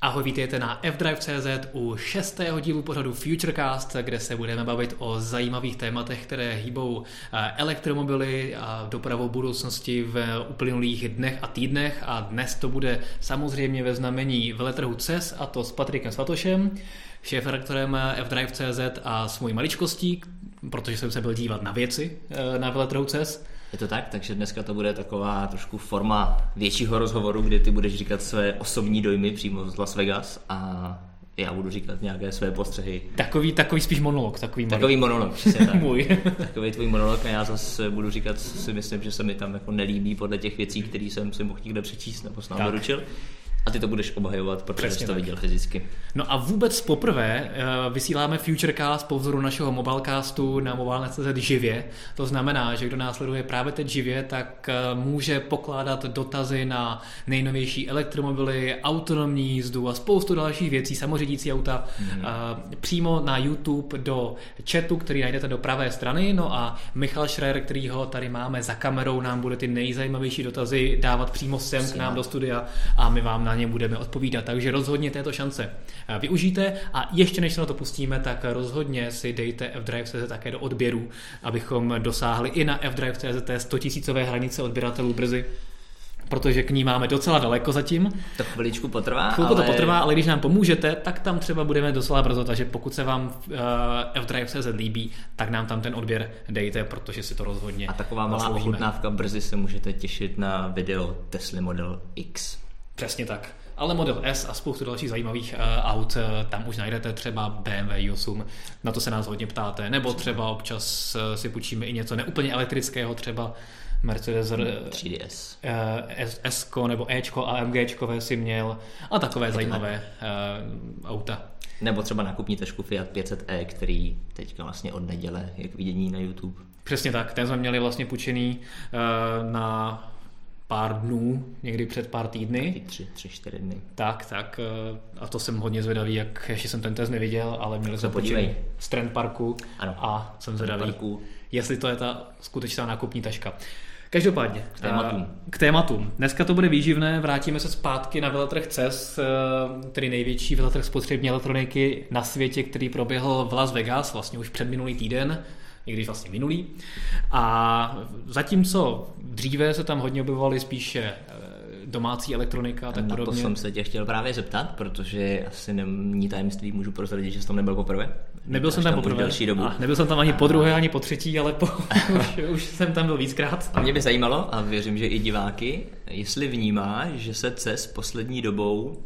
Ahoj, vítejte na fdrive.cz u šestého dílu pořadu Futurecast, kde se budeme bavit o zajímavých tématech, které hýbou eh, elektromobily a dopravou budoucnosti v uplynulých dnech a týdnech a dnes to bude samozřejmě ve znamení veletrhu CES a to s Patrikem Svatošem, šéf-redaktorem fdrive.cz a s mojí maličkostí, protože jsem se byl dívat na věci eh, na veletrhu CES. Je to tak, takže dneska to bude taková trošku forma většího rozhovoru, kdy ty budeš říkat své osobní dojmy přímo z Las Vegas a já budu říkat nějaké své postřehy. Takový, takový spíš monolog. Takový, takový monolog, přesně tak. Můj. takový tvůj monolog a já zase budu říkat, si myslím, že se mi tam jako nelíbí podle těch věcí, které jsem si mohl někde přečíst nebo s doručil. A ty to budeš obhajovat, protože Přesně jsi to tak. viděl fyzicky. No a vůbec poprvé uh, vysíláme Futurecast po vzoru našeho mobilecastu na mobilnet.cz živě. To znamená, že kdo následuje právě teď živě, tak uh, může pokládat dotazy na nejnovější elektromobily, autonomní jízdu a spoustu dalších věcí, samořídící auta, mm. uh, přímo na YouTube do chatu, který najdete do pravé strany. No a Michal Schreier, který ho tady máme za kamerou, nám bude ty nejzajímavější dotazy dávat přímo sem k nám do studia a my vám na ně budeme odpovídat. Takže rozhodně této šance eh, využijte a ještě než se na to pustíme, tak rozhodně si dejte fdrive.cz také do odběru, abychom dosáhli i na fdrive.cz té 100 tisícové hranice odběratelů brzy protože k ní máme docela daleko zatím. To chviličku potrvá. Chvilku ale... to potrvá, ale když nám pomůžete, tak tam třeba budeme docela brzo, takže pokud se vám uh, F-Drive.cz líbí, tak nám tam ten odběr dejte, protože si to rozhodně A taková malá ochutnávka, brzy se můžete těšit na video Tesla Model X. Přesně tak. Ale Model S a spoustu dalších zajímavých uh, aut uh, tam už najdete, třeba BMW i8, na to se nás hodně ptáte, nebo třeba občas uh, si půjčíme i něco neúplně elektrického, třeba Mercedes 3DS. S, nebo Ečko, AMGčkové si měl a takové zajímavé auta. Nebo třeba nákupní tašku Fiat 500e, který teďka vlastně od neděle jak vidění na YouTube. Přesně tak, ten jsme měli vlastně půjčený na pár dnů, někdy před pár týdny. Tři, tři, čtyři dny. Tak, tak. Eh, a to jsem hodně zvědavý, jak ještě jsem ten test neviděl, ale měli jsme počínej z Trend Parku ano. a jsem zvědavý, Parku. jestli to je ta skutečná nákupní taška. Každopádně. K tématům. Eh, k tématům. Dneska to bude výživné, vrátíme se zpátky na veletrh CES, eh, který největší veletrh spotřební elektroniky na světě, který proběhl v Las Vegas, vlastně už před minulý týden i když vlastně minulý. A zatímco dříve se tam hodně objevovaly spíše eh, domácí elektronika a tak Na podobně. to jsem se tě chtěl právě zeptat, protože asi není tajemství, můžu prozradit, že jsi tam nebyl poprvé. Nebyl jsem tam, tam poprvé. Delší dobu. A nebyl jsem tam ani po druhé, ani po třetí, ale po, už, už jsem tam byl víckrát. A mě by zajímalo, a věřím, že i diváky, jestli vnímáš, že se CES poslední dobou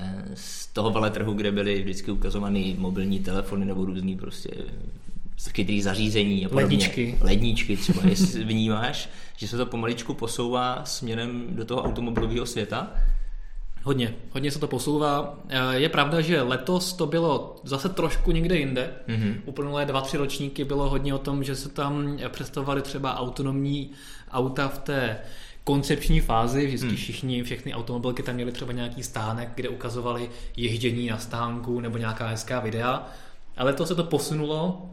eh, z toho veletrhu, kde byly vždycky ukazovaný mobilní telefony nebo různý prostě chytrý zařízení a podobně. Ledničky. Ledničky třeba, jestli vnímáš, že se to pomaličku posouvá směrem do toho automobilového světa? Hodně, hodně se to posouvá. Eh, je pravda, že letos to bylo zase trošku někde jinde. Mm-hmm. Uplynulé dva, tři ročníky bylo hodně o tom, že se tam představovali třeba autonomní auta v té koncepční fázi, vždycky hmm. všichni, všechny automobilky tam měly třeba nějaký stánek, kde ukazovali ježdění na stánku nebo nějaká hezká videa. Ale to se to posunulo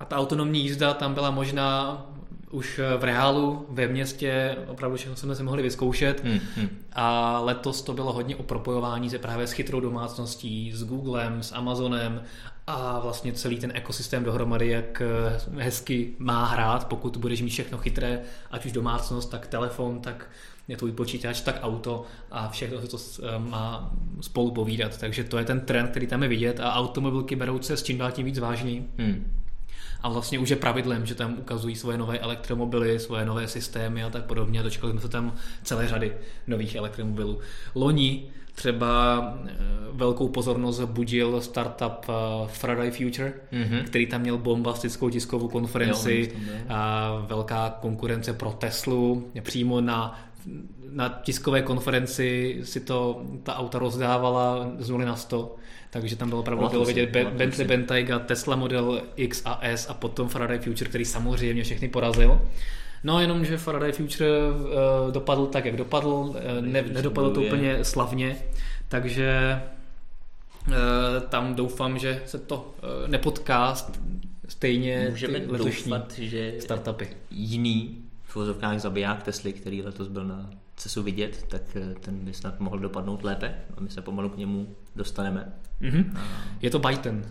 a ta autonomní jízda tam byla možná už v reálu, ve městě, opravdu všechno jsme si mohli vyzkoušet. Hmm, hmm. A letos to bylo hodně o propojování se právě s chytrou domácností, s Googlem, s Amazonem a vlastně celý ten ekosystém dohromady, jak hezky má hrát, pokud budeš mít všechno chytré, ať už domácnost, tak telefon, tak je tvůj počítač, tak auto a všechno se to eh, má spolu povídat. Takže to je ten trend, který tam je vidět a automobilky berou se s čím dál tím víc vážný. Hmm a vlastně už je pravidlem, že tam ukazují svoje nové elektromobily, svoje nové systémy a tak podobně. Dočkali jsme se tam celé řady nových elektromobilů. Loni třeba eh, velkou pozornost budil startup eh, Faraday Future, mm-hmm. který tam měl bombastickou tiskovou konferenci a velká konkurence pro Teslu. Přímo na na tiskové konferenci si to ta auta rozdávala z 0 na 100 takže tam bylo opravdu bylo vidět Be- Bentley Bentayga, Tesla Model X a S a potom Faraday Future, který samozřejmě všechny porazil. No jenom, že Faraday Future uh, dopadl tak, jak dopadl, uh, ne, nedopadlo to úplně slavně, takže uh, tam doufám, že se to uh, nepotká stejně Můžeme letošní doufat, že startupy. Jiný v zabiják Tesly, který letos byl na CESu vidět, tak eh, ten by snad mohl dopadnout lépe a my se pomalu k němu dostaneme. Mm-hmm. Je to Byton.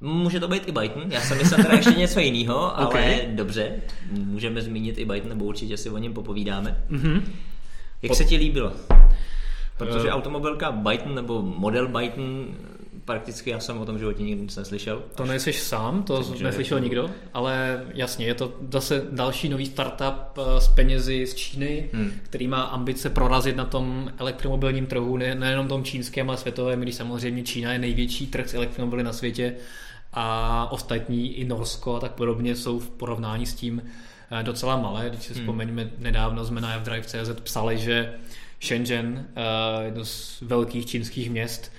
Může to být i Byton, já jsem myslel teda ještě něco jiného, ale okay. dobře, můžeme zmínit i Byton, nebo určitě si o něm popovídáme. Mm-hmm. Jak po... se ti líbilo? Protože uh... automobilka Byton nebo model Byton prakticky já jsem o tom životě nikdy nic neslyšel. To nejsi sám, to Takže neslyšel nikdo, ale jasně, je to zase další nový startup eh, s penězi z Číny, hmm. který má ambice prorazit na tom elektromobilním trhu, ne, nejenom tom čínském, ale světovém, když samozřejmě Čína je největší trh s elektromobily na světě a ostatní i Norsko a tak podobně jsou v porovnání s tím eh, docela malé. Když si hmm. vzpomeňme, nedávno jsme na fdrive.cz psali, že Shenzhen, eh, jedno z velkých čínských měst,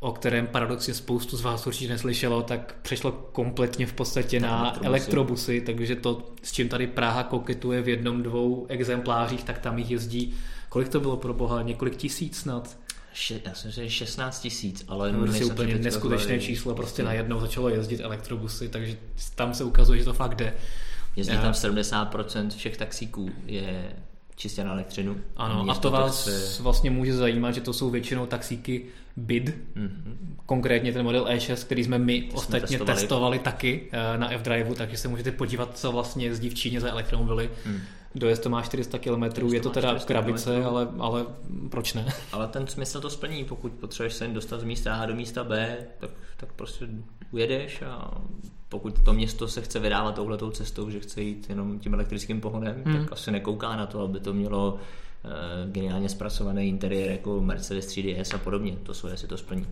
o kterém paradoxně spoustu z vás určitě neslyšelo, tak přešlo kompletně v podstatě na, na elektrobusy. elektrobusy, takže to, s čím tady Praha koketuje v jednom, dvou exemplářích, tak tam jich jezdí, kolik to bylo pro boha, několik tisíc snad? Še, já jsem že 16 tisíc, ale no, si úplně neskutečné rozhodli. číslo, prostě najednou začalo jezdit elektrobusy, takže tam se ukazuje, že to fakt jde. Jezdí tam 70% všech taxíků je čistě na elektřinu. Ano, a to vás se... vlastně může zajímat, že to jsou většinou taxíky BID, mm-hmm. konkrétně ten model E6, který jsme my Ty ostatně jsme testovali. testovali taky eh, na F-Drive, takže se můžete podívat, co vlastně jezdí v Číně za elektromobily. Mm. Dojezd to má 400 km, je to teda krabice, ale, ale proč ne? Ale ten smysl to splní, pokud potřebuješ se dostat z místa A do místa B, tak, tak prostě ujedeš a pokud to město se chce vydávat touhletou cestou, že chce jít jenom tím elektrickým pohonem, hmm. tak asi nekouká na to, aby to mělo uh, geniálně zpracovaný interiér jako Mercedes 3DS a podobně. To svoje si to splní.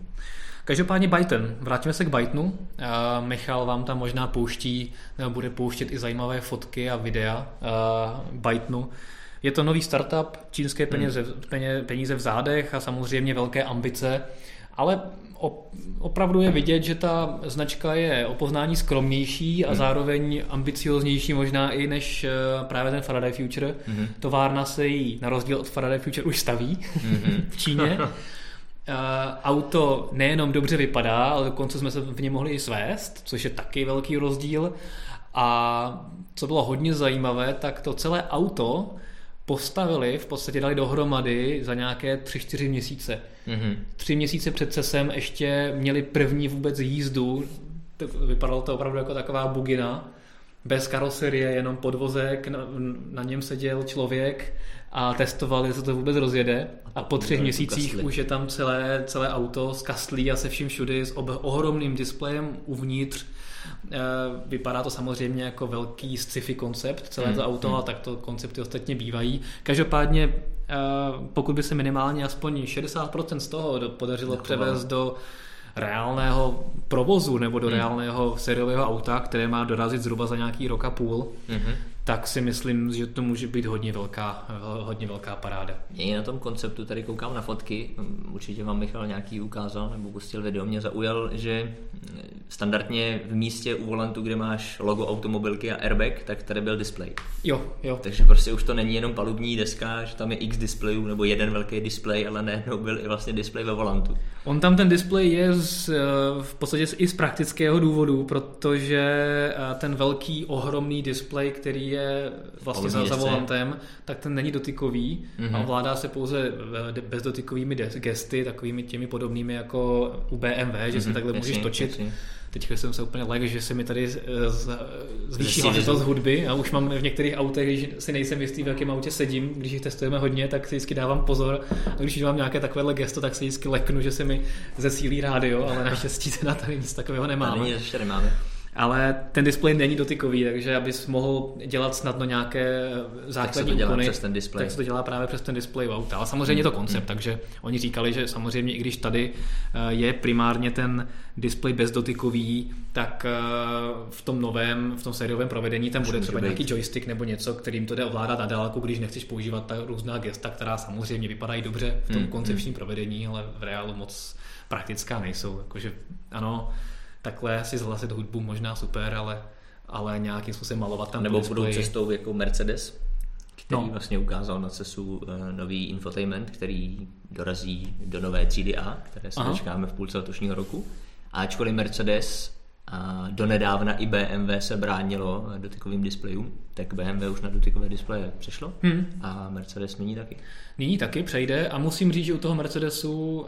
Každopádně Byton. Vrátíme se k Bytonu. Uh, Michal vám tam možná pouští, nebo bude pouštět i zajímavé fotky a videa uh, Bytonu. Je to nový startup, čínské peníze, hmm. peníze v zádech a samozřejmě velké ambice, ale opravdu je vidět, že ta značka je o poznání skromnější a hmm. zároveň ambicioznější možná i než eh, právě ten Faraday Future. Hmm. Továrna se jí na rozdíl od Faraday Future už staví hmm. v Číně. Uh, auto nejenom dobře vypadá, ale dokonce jsme se v něm mohli i svést, což je taky velký rozdíl. A co bylo hodně zajímavé, tak to celé auto postavili, v podstatě dali dohromady za nějaké 3-4 měsíce. Mm-hmm. Tři měsíce před CESem ještě měli první vůbec jízdu, vypadalo to opravdu jako taková bugina, bez karoserie, jenom podvozek, na, na něm seděl člověk a testovali, jestli to vůbec rozjede. A po třech měsících už je tam celé, celé auto s kastlí a se vším všudy s ohromným displejem uvnitř Eh, vypadá to samozřejmě jako velký sci-fi koncept, celé to hmm, auto, hmm. a tak to koncepty ostatně bývají. Každopádně eh, pokud by se minimálně aspoň 60% z toho podařilo Taková. převést do reálného provozu nebo do hmm. reálného sériového auta, které má dorazit zhruba za nějaký rok a půl, hmm tak si myslím, že to může být hodně velká, hodně velká paráda. I na tom konceptu tady koukám na fotky, určitě vám Michal nějaký ukázal nebo pustil video, mě zaujal, že standardně v místě u volantu, kde máš logo automobilky a airbag, tak tady byl display. Jo, jo. Takže prostě už to není jenom palubní deska, že tam je x displejů nebo jeden velký display, ale najednou byl i vlastně display ve volantu. On tam ten display je z, eh, v podstatě i z praktického důvodu, protože eh, ten velký ohromný display, který je vlastně za, za volantem, tak ten není dotykový mm-hmm. a ovládá se pouze eh, bezdotykovými gesty, takovými těmi podobnými jako u BMW, mm-hmm. že se mhm, takhle jasně, můžeš točit. Jasně Teď jsem se úplně lek, že se mi tady eh, zvýší hlasitost hudby a už mám v některých autech, když si nejsem jistý, v jakém autě sedím, když jich testujeme hodně, tak si vždycky dávám pozor a když mám nějaké takovéhle gesto, tak se vždycky leknu, že se mi zesílí rádio, ale naštěstí na tady nic takového nemáme. Není, ještě nemáme ale ten displej není dotykový, takže abys mohl dělat snadno nějaké základní tak se to úkony, přes ten displej. tak se to dělá právě přes ten displej v auta. Ale samozřejmě je to koncept, hmm. takže oni říkali, že samozřejmě i když tady eh, je primárně ten displej bezdotykový, tak eh, v tom novém, v tom sériovém provedení tam bude třeba nějaký joystick nebo něco, kterým to jde ovládat na dálku, když nechceš používat ta různá gesta, která samozřejmě vypadají dobře v tom hmm. koncepčním provedení, ale v reálu moc praktická nejsou. Jakože ano, takhle si zhlasit hudbu možná super, ale, ale nějakým způsobem malovat tam Nebo budou cestou jako Mercedes, který no. vlastně ukázal na CESu uh, nový infotainment, který dorazí do nové třídy A, které se dočkáme v půlce letošního roku. A ačkoliv Mercedes A donedávna i BMW se bránilo dotykovým displejům, tak BMW už na dotykové displeje přešlo hmm. a Mercedes nyní taky. Nyní taky přejde a musím říct, že u toho Mercedesu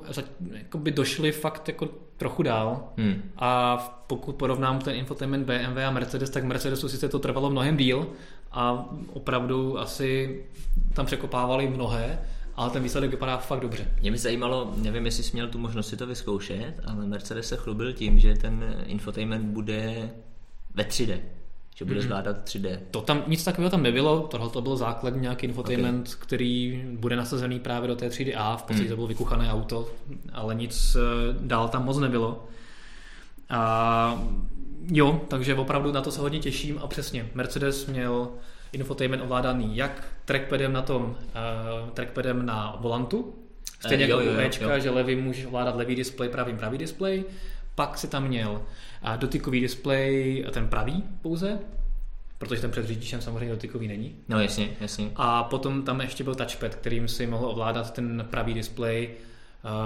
by došli fakt jako trochu dál hmm. a pokud porovnám ten infotainment BMW a Mercedes, tak Mercedesu sice to trvalo mnohem díl a opravdu asi tam překopávali mnohé, ale ten výsledek vypadá fakt dobře. Mě by zajímalo, nevím, jestli jsi měl tu možnost si to vyzkoušet, ale Mercedes se chlubil tím, že ten infotainment bude ve 3D že bude mm-hmm. zvládat 3D. To tam nic takového tam nebylo, tohle to byl základní nějaký infotainment, okay. který bude nasazený právě do té 3D a v podstatě mm. to bylo vykuchané auto, ale nic eh, dál tam moc nebylo. A jo, takže opravdu na to se hodně těším a přesně, Mercedes měl infotainment ovládaný jak trackpadem na tom, uh, trackpadem na volantu, stejně eh, jako jo, jo. že levý můžeš ovládat levý displej, pravý pravý displej, pak si tam měl uh, dotykový displej, ten pravý pouze, protože ten před řidičem samozřejmě dotykový není. No jasně, jasně. A potom tam ještě byl touchpad, kterým si mohl ovládat ten pravý displej,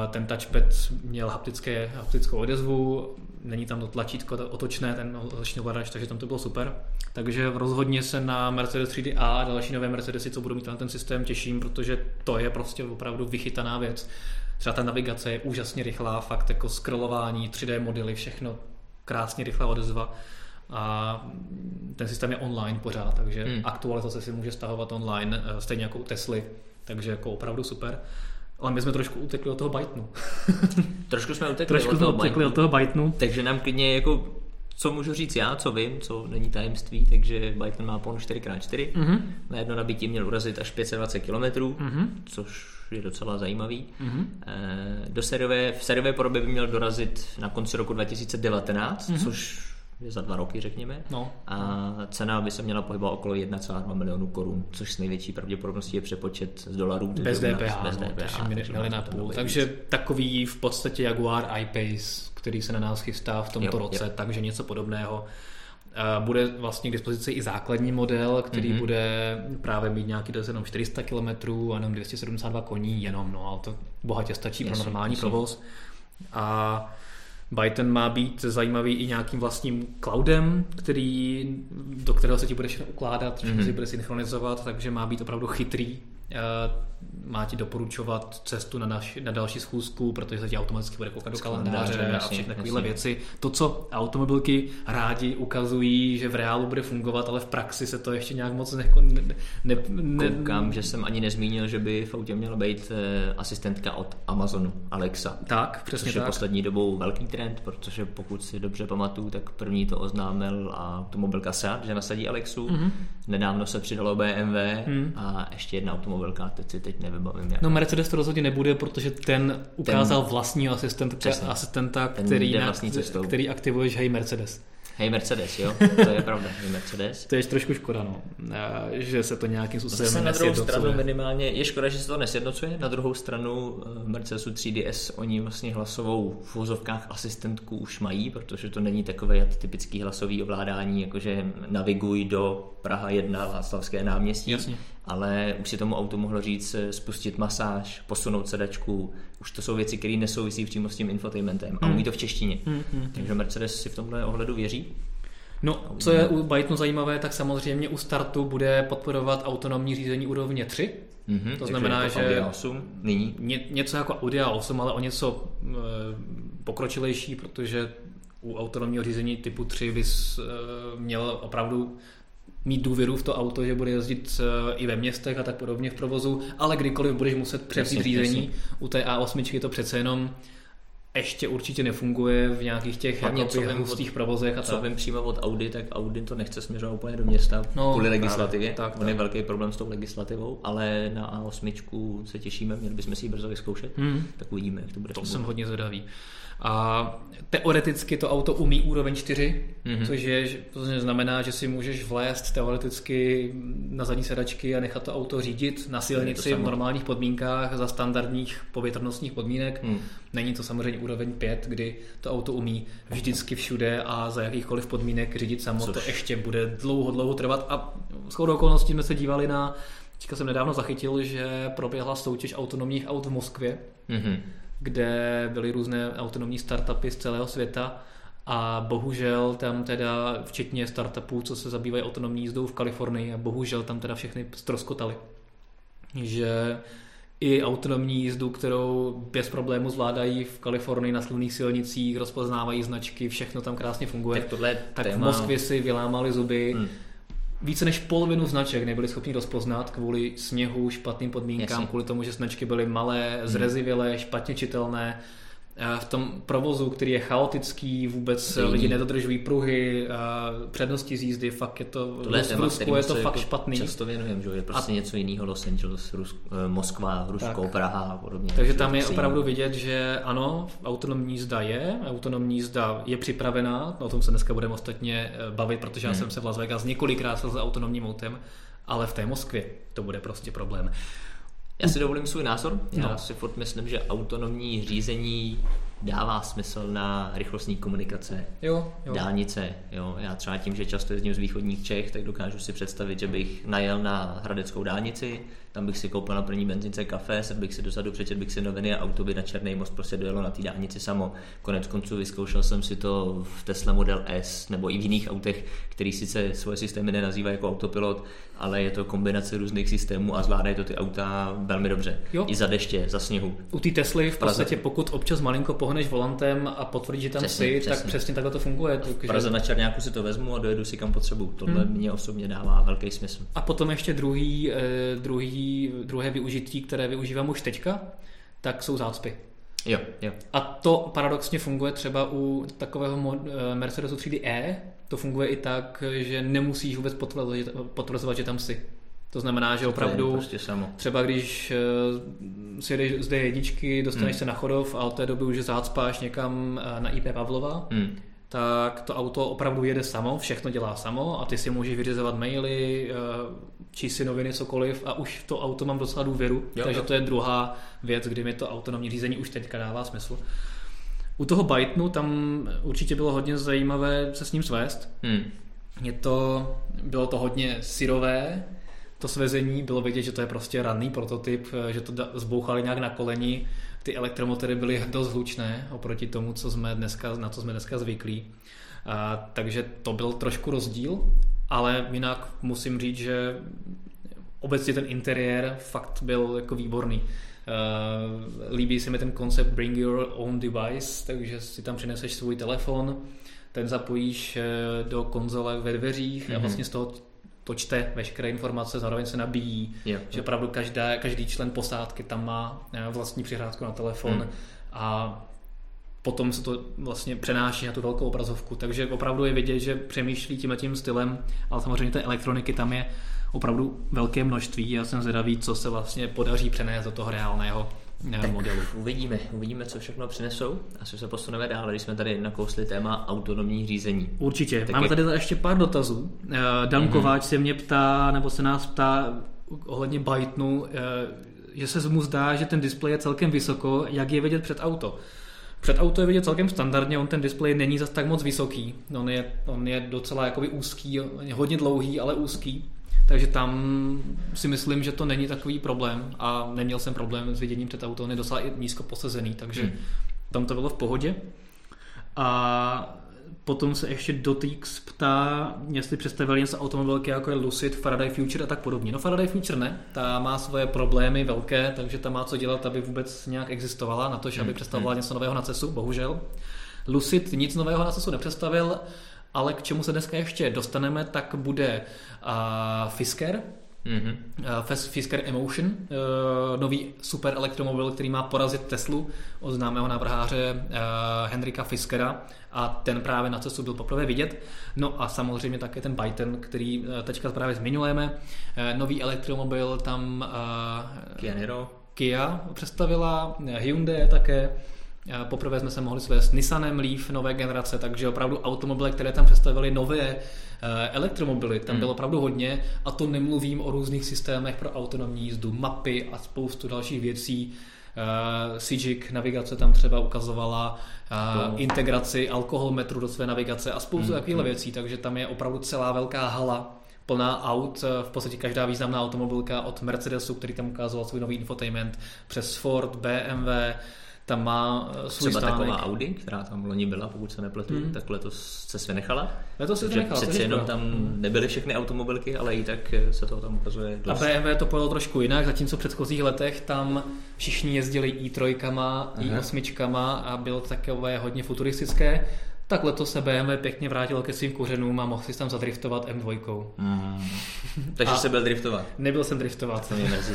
ten touchpad měl haptické, haptickou odezvu, není tam to tlačítko otočné, ten otočný ovladač, takže tam to bylo super. Takže rozhodně se na Mercedes 3D A a další nové Mercedesy, co budou mít na ten systém, těším, protože to je prostě opravdu vychytaná věc. Třeba ta navigace je úžasně rychlá, fakt jako scrollování, 3D modely, všechno krásně rychlá odezva a ten systém je online pořád, takže hmm. aktualizace si může stahovat online, eh, stejně jako u Tesly, takže jako opravdu super. Ale my jsme trošku utekli od toho Bytenu. trošku jsme utekli, trošku od, toho utekli od toho Bytenu. Takže nám klidně jako co můžu říct já, co vím, co není tajemství, takže Byton má pon 4x4. Mm-hmm. Na jedno nabití měl urazit až 520 km, mm-hmm. což je docela zajímavý. Mm-hmm. Do sériové, v sériové podobě by měl dorazit na konci roku 2019, mm-hmm. což je za dva roky, řekněme. No. A cena by se měla pohybovat okolo 1,2 milionu korun, což s největší pravděpodobností je přepočet z dolarů. Bez DPH, bez DPH, no, takže, na půl. takže takový v podstatě Jaguar I-Pace, který se na nás chystá v tomto jo, roce, jo. takže něco podobného. Bude vlastně k dispozici i základní model, který mm-hmm. bude právě mít nějaký dost jenom 400 km a jenom 272 koní jenom, no ale to bohatě stačí yes, pro normální yes. provoz. A Byton má být zajímavý i nějakým vlastním cloudem, který, do kterého se ti budeš ukládat, všechno mm-hmm. si bude synchronizovat, takže má být opravdu chytrý má ti doporučovat cestu na, naš, na další schůzku, protože se ti automaticky bude koukat do kalendáře a všechny takovéhle věci. To, co automobilky rádi ukazují, že v reálu bude fungovat, ale v praxi se to ještě nějak moc ne, ne, ne, ne Koukám, že jsem ani nezmínil, že by v autě měla být eh, asistentka od Amazonu, Alexa. Tak, přesně což tak. je poslední dobou velký trend, protože pokud si dobře pamatuju, tak první to oznámil automobilka Seat, že nasadí Alexu. Mm-hmm. Nedávno se přidalo BMW mm. a ještě jedna automobilka teď si teď nevybavím. Jak. No Mercedes to rozhodně nebude, protože ten ukázal ten, vlastního asistenta, asistenta který, na, který aktivuješ Hey Mercedes. Hej Mercedes, jo, to je pravda, hej Mercedes. to je trošku škoda, no, že se to nějakým způsobem no na druhou stranu minimálně, je škoda, že se to nesjednocuje, na druhou stranu eh, Mercedesu 3DS oni vlastně hlasovou v vozovkách asistentku už mají, protože to není takové typický hlasový ovládání, jakože naviguj do Praha 1 Václavské náměstí, Jasně. ale už si tomu autu mohlo říct eh, spustit masáž, posunout sedačku, už to jsou věci, které nesouvisí přímo s tím infotainmentem a hmm. umí to v češtině. Hmm, hmm, hmm. Takže Mercedes si v tomhle ohledu věří. No, co je u Bytonu zajímavé, tak samozřejmě u startu bude podporovat autonomní řízení úrovně 3. Mm-hmm, to znamená, jako že Audi 8 nyní. Ně, něco jako Audi A8, ale o něco e, pokročilejší, protože u autonomního řízení typu 3 bys e, měl opravdu mít důvěru v to auto, že bude jezdit e, i ve městech a tak podobně v provozu, ale kdykoliv budeš muset převzít řízení, u té A8 je to přece jenom ještě určitě nefunguje v nějakých těch Hlavně, co hustých provozech. A co vím přímo od Audi, tak Audi to nechce směřovat úplně do města no, kvůli legislativě. Tak, On tak. je velký problém s tou legislativou, ale na A8 se těšíme, měli bychom si ji brzo vyzkoušet, hmm. tak uvidíme, jak to bude To fungovat. jsem hodně zvědavý. A teoreticky to auto umí úroveň 4, mm-hmm. což, je, to znamená, že si můžeš vlézt teoreticky na zadní sedačky a nechat to auto řídit na silnici v normálních podmínkách za standardních povětrnostních podmínek. Mm. Není to samozřejmě úroveň 5, kdy to auto umí vždycky všude a za jakýchkoliv podmínek řídit samo. Což... To ještě bude dlouho, dlouho trvat a s okolností jsme se dívali na Teďka jsem nedávno zachytil, že proběhla soutěž autonomních aut v Moskvě. Mm-hmm kde byly různé autonomní startupy z celého světa a bohužel tam teda, včetně startupů, co se zabývají autonomní jízdou v Kalifornii, a bohužel tam teda všechny stroskotali. Že i autonomní jízdu, kterou bez problému zvládají v Kalifornii na slunných silnicích, rozpoznávají značky, všechno tam krásně funguje. Tak, tohle tak téma... v Moskvě si vylámali zuby. Hmm. Více než polovinu značek nebyli schopni rozpoznat kvůli sněhu, špatným podmínkám, Jasně. kvůli tomu, že značky byly malé, hmm. zrezivělé, špatně čitelné v tom provozu, který je chaotický, vůbec Jiný. lidi nedodržují pruhy, přednosti z jízdy, fakt je to, Tohle v Rusku je to fakt jako špatný. Často věnujeme, že je prostě a... něco jiného, Los Angeles, Rus, eh, Moskva, Rusko, tak. Praha a podobně. Takže tam je opravdu vidět, že ano, autonomní jízda je, autonomní jízda je připravená, o tom se dneska budeme ostatně eh, bavit, protože hmm. já jsem se v Las Vegas několikrát s autonomním autem, ale v té Moskvě to bude prostě problém. Já si dovolím svůj názor. Já no. si furt myslím, že autonomní řízení dává smysl na rychlostní komunikace, jo, jo. dálnice. Jo. Já třeba tím, že často jezdím z východních Čech, tak dokážu si představit, že bych najel na Hradeckou dálnici, tam bych si koupil na první benzince kafe, sedl bych si dozadu, přečet bych si noviny a auto by na Černý most prostě dojelo na té dálnici samo. Konec konců vyzkoušel jsem si to v Tesla Model S nebo i v jiných autech, který sice svoje systémy nenazývá jako autopilot, ale je to kombinace různých systémů a zvládají to ty auta velmi dobře. Jo. I za deště, za sněhu. U té Tesly v podstatě, pokud občas malinko pohneš volantem a potvrdíš, že tam přesně, jsi, přesně. tak přesně takhle to funguje. V Praze na Černáku si to vezmu a dojedu si kam potřebuju. Tohle hmm. mě osobně dává velký smysl. A potom ještě druhý, eh, druhý, druhé využití, které využívám už teďka, tak jsou zácpy. Jo, jo. A to paradoxně funguje třeba u takového eh, Mercedesu 3D E, to funguje i tak, že nemusíš vůbec potvrzovat, potvrzovat že tam jsi. To znamená, že opravdu prostě samo. třeba když uh, si jedeš z jedničky, dostaneš hmm. se na chodov a od té doby už zácpáš někam uh, na IP Pavlova, hmm. Tak to auto opravdu jede samo, všechno dělá samo a ty si můžeš vyřizovat maily, uh, číst si noviny, cokoliv a už v to auto mám docela důvěru, jo, takže jo. to je druhá věc, kdy mi to autonomní řízení už teďka dává smysl. U toho Bytenu tam určitě bylo hodně zajímavé se s ním svést. Hmm. Je to, bylo to hodně syrové, to svezení, bylo vidět, že to je prostě ranný prototyp, že to zbouchali nějak na koleni, ty elektromotory byly dost hlučné oproti tomu, co jsme dneska, na co jsme dneska zvyklí. A, takže to byl trošku rozdíl, ale jinak musím říct, že obecně ten interiér fakt byl jako výborný. Uh, líbí se mi ten koncept bring your own device, takže si tam přineseš svůj telefon, ten zapojíš eh, do konzole ve dveřích mm-hmm. a mhm. vlastně z toho to čte veškeré informace, zároveň se nabíjí, jo, že opravdu každá, každý člen posádky tam má eh, vlastní přihrádku na telefon mm. a potom se to vlastně přenáší na tu velkou obrazovku, takže opravdu je vidět, že přemýšlí tím tím stylem, ale samozřejmě té elektroniky tam je opravdu velké množství. Já jsem zvědavý, co se vlastně podaří přenést do toho reálného tak modelu. Uvidíme, uvidíme, co všechno přinesou. Asi se posuneme dál, když jsme tady nakousli téma autonomní řízení. Určitě. Tak Máme je... tady ještě pár dotazů. Eh, Dan mm-hmm. Kováč se mě ptá, nebo se nás ptá ohledně Bytenu, eh, že se mu zdá, že ten displej je celkem vysoko, jak je vidět před auto. Před auto je vidět celkem standardně, on ten displej není zas tak moc vysoký. On je, on je docela jakoby úzký, hodně dlouhý, ale úzký. Takže tam si myslím, že to není takový problém a neměl jsem problém s viděním před auto, on je docela i nízko posazený, takže hmm. tam to bylo v pohodě. A potom se ještě Dotix ptá, jestli představili něco automobilky jako je Lucid, Faraday Future a tak podobně. No Faraday Future ne, ta má svoje problémy velké, takže ta má co dělat, aby vůbec nějak existovala, na to, že aby hmm. představovala hmm. něco nového na cestu, bohužel. Lucid nic nového na cestu nepředstavil, ale k čemu se dneska ještě dostaneme, tak bude uh, Fisker, Mm-hmm. Uh, Fisker Emotion, uh, nový super elektromobil, který má porazit Teslu od známého návrháře uh, Henrika Fiskera a ten právě na cestu byl poprvé vidět. No a samozřejmě také ten Byton, který teďka právě zmiňujeme. Nový elektromobil tam Kia Niro. Kia představila, Hyundai také, Poprvé jsme se mohli svést Nissanem Leaf nové generace, takže opravdu automobily, které tam představily nové eh, elektromobily, tam hmm. bylo opravdu hodně a to nemluvím o různých systémech pro autonomní jízdu, mapy a spoustu dalších věcí. Uh, Sijik navigace tam třeba ukazovala uh, integraci alkoholmetru do své navigace a spoustu hmm. takových hmm. věcí, takže tam je opravdu celá velká hala plná aut, v podstatě každá významná automobilka od Mercedesu, který tam ukazoval svůj nový infotainment, přes Ford, BMW, tam má eh, svůj Třeba stánek. taková Audi, která tam loni byla, pokud se nepletu, Hmm. tak letos se své nechala. Letos se nechala, přeci je jenom tam nebyly všechny automobilky, ale i tak eh, se to tam ukazuje A dost. BMW to pojelo trošku jinak, zatímco v předchozích letech tam všichni jezdili i3, Aha. i8 a bylo takové hodně futuristické, tak letos se BMW pěkně vrátilo ke svým kořenům a mohl si tam zadriftovat M2. Mm. Takže se byl driftovat. Nebyl jsem driftovat. To mě mrzí.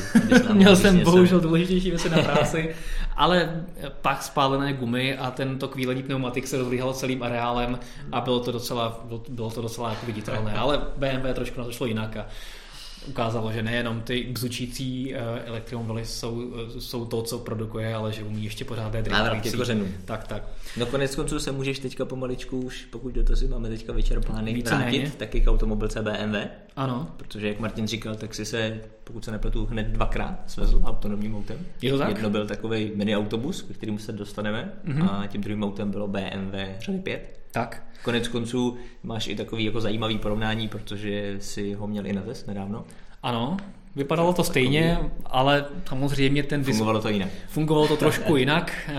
Měl jsem bohužel důležitější věci na práci, ale pak spálené gumy a tento kvílení pneumatik se rozlíhalo celým areálem a bylo to docela, bylo- bylo to docela jako viditelné, ale BMW trošku na to šlo jinak a ukázalo, že nejenom ty bzučící eh, elektromobily jsou, eh, jsou to, co produkuje, ale že umí ještě ke driftující. kořenům. Tak, tak. No konec konců se můžeš teďka pomaličku už, pokud dotazy máme teďka vyčerpány, Víceméně. vrátit taky k automobilce BMW, Ano, protože jak Martin říkal, tak si se, pokud se nepletu, hned dvakrát svezl autonomním autem. je to tak? Jedno byl takový mini autobus, ke kterému se dostaneme, Mhm. a tím druhým autem bylo BMW řady 5. Tak. Konec konců máš i takový jako zajímavý porovnání, protože si ho měl i na test nedávno. Ano, vypadalo to stejně, ale samozřejmě ten dis- Fungovalo to jinak. Fungovalo to trošku jinak eh,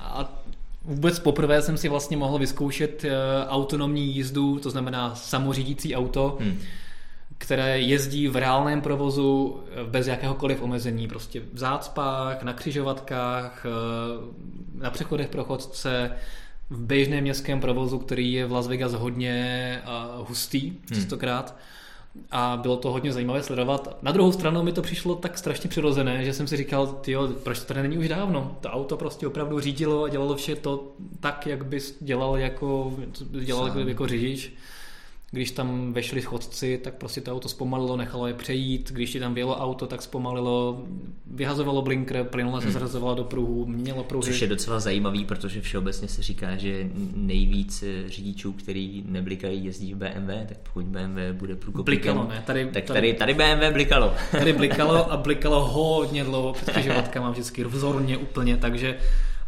a vůbec poprvé jsem si vlastně mohl vyzkoušet eh, autonomní jízdu, to znamená samořídící auto, Hmm. které jezdí v reálném provozu eh, bez jakéhokoliv omezení, prostě v zácpách, na křižovatkách, na přechodech pro chodce, v běžném městském provozu, který je v Las Vegas hodně eh, hustý, častokrát. A bylo to hodně zajímavé sledovat. Na druhou stranu mi to přišlo tak strašně přirozené, že jsem si říkal, tyjo, proč to tady není už dávno? To auto prostě opravdu řídilo a dělalo vše to tak, jak bys dělal jako, dělal Sám. jako řidič. Když tam vešli chodci, tak prostě to auto zpomalilo, nechalo je přejít. Když ti tam vyjelo auto, tak zpomalilo, vyhazovalo blinker, plynule se zrazovalo do pruhu, měnilo pruhy. Což je docela zajímavý, protože všeobecně se říká, že nejvíc řidičů, který neblikají, jezdí v BMW, tak pokud BMW bude průkopníkem, Blikalo, ne? Tady, tak tady, tady BMW blikalo. Tady blikalo a blikalo hodně dlouho před křižovatkama, vždycky vzorně úplně, takže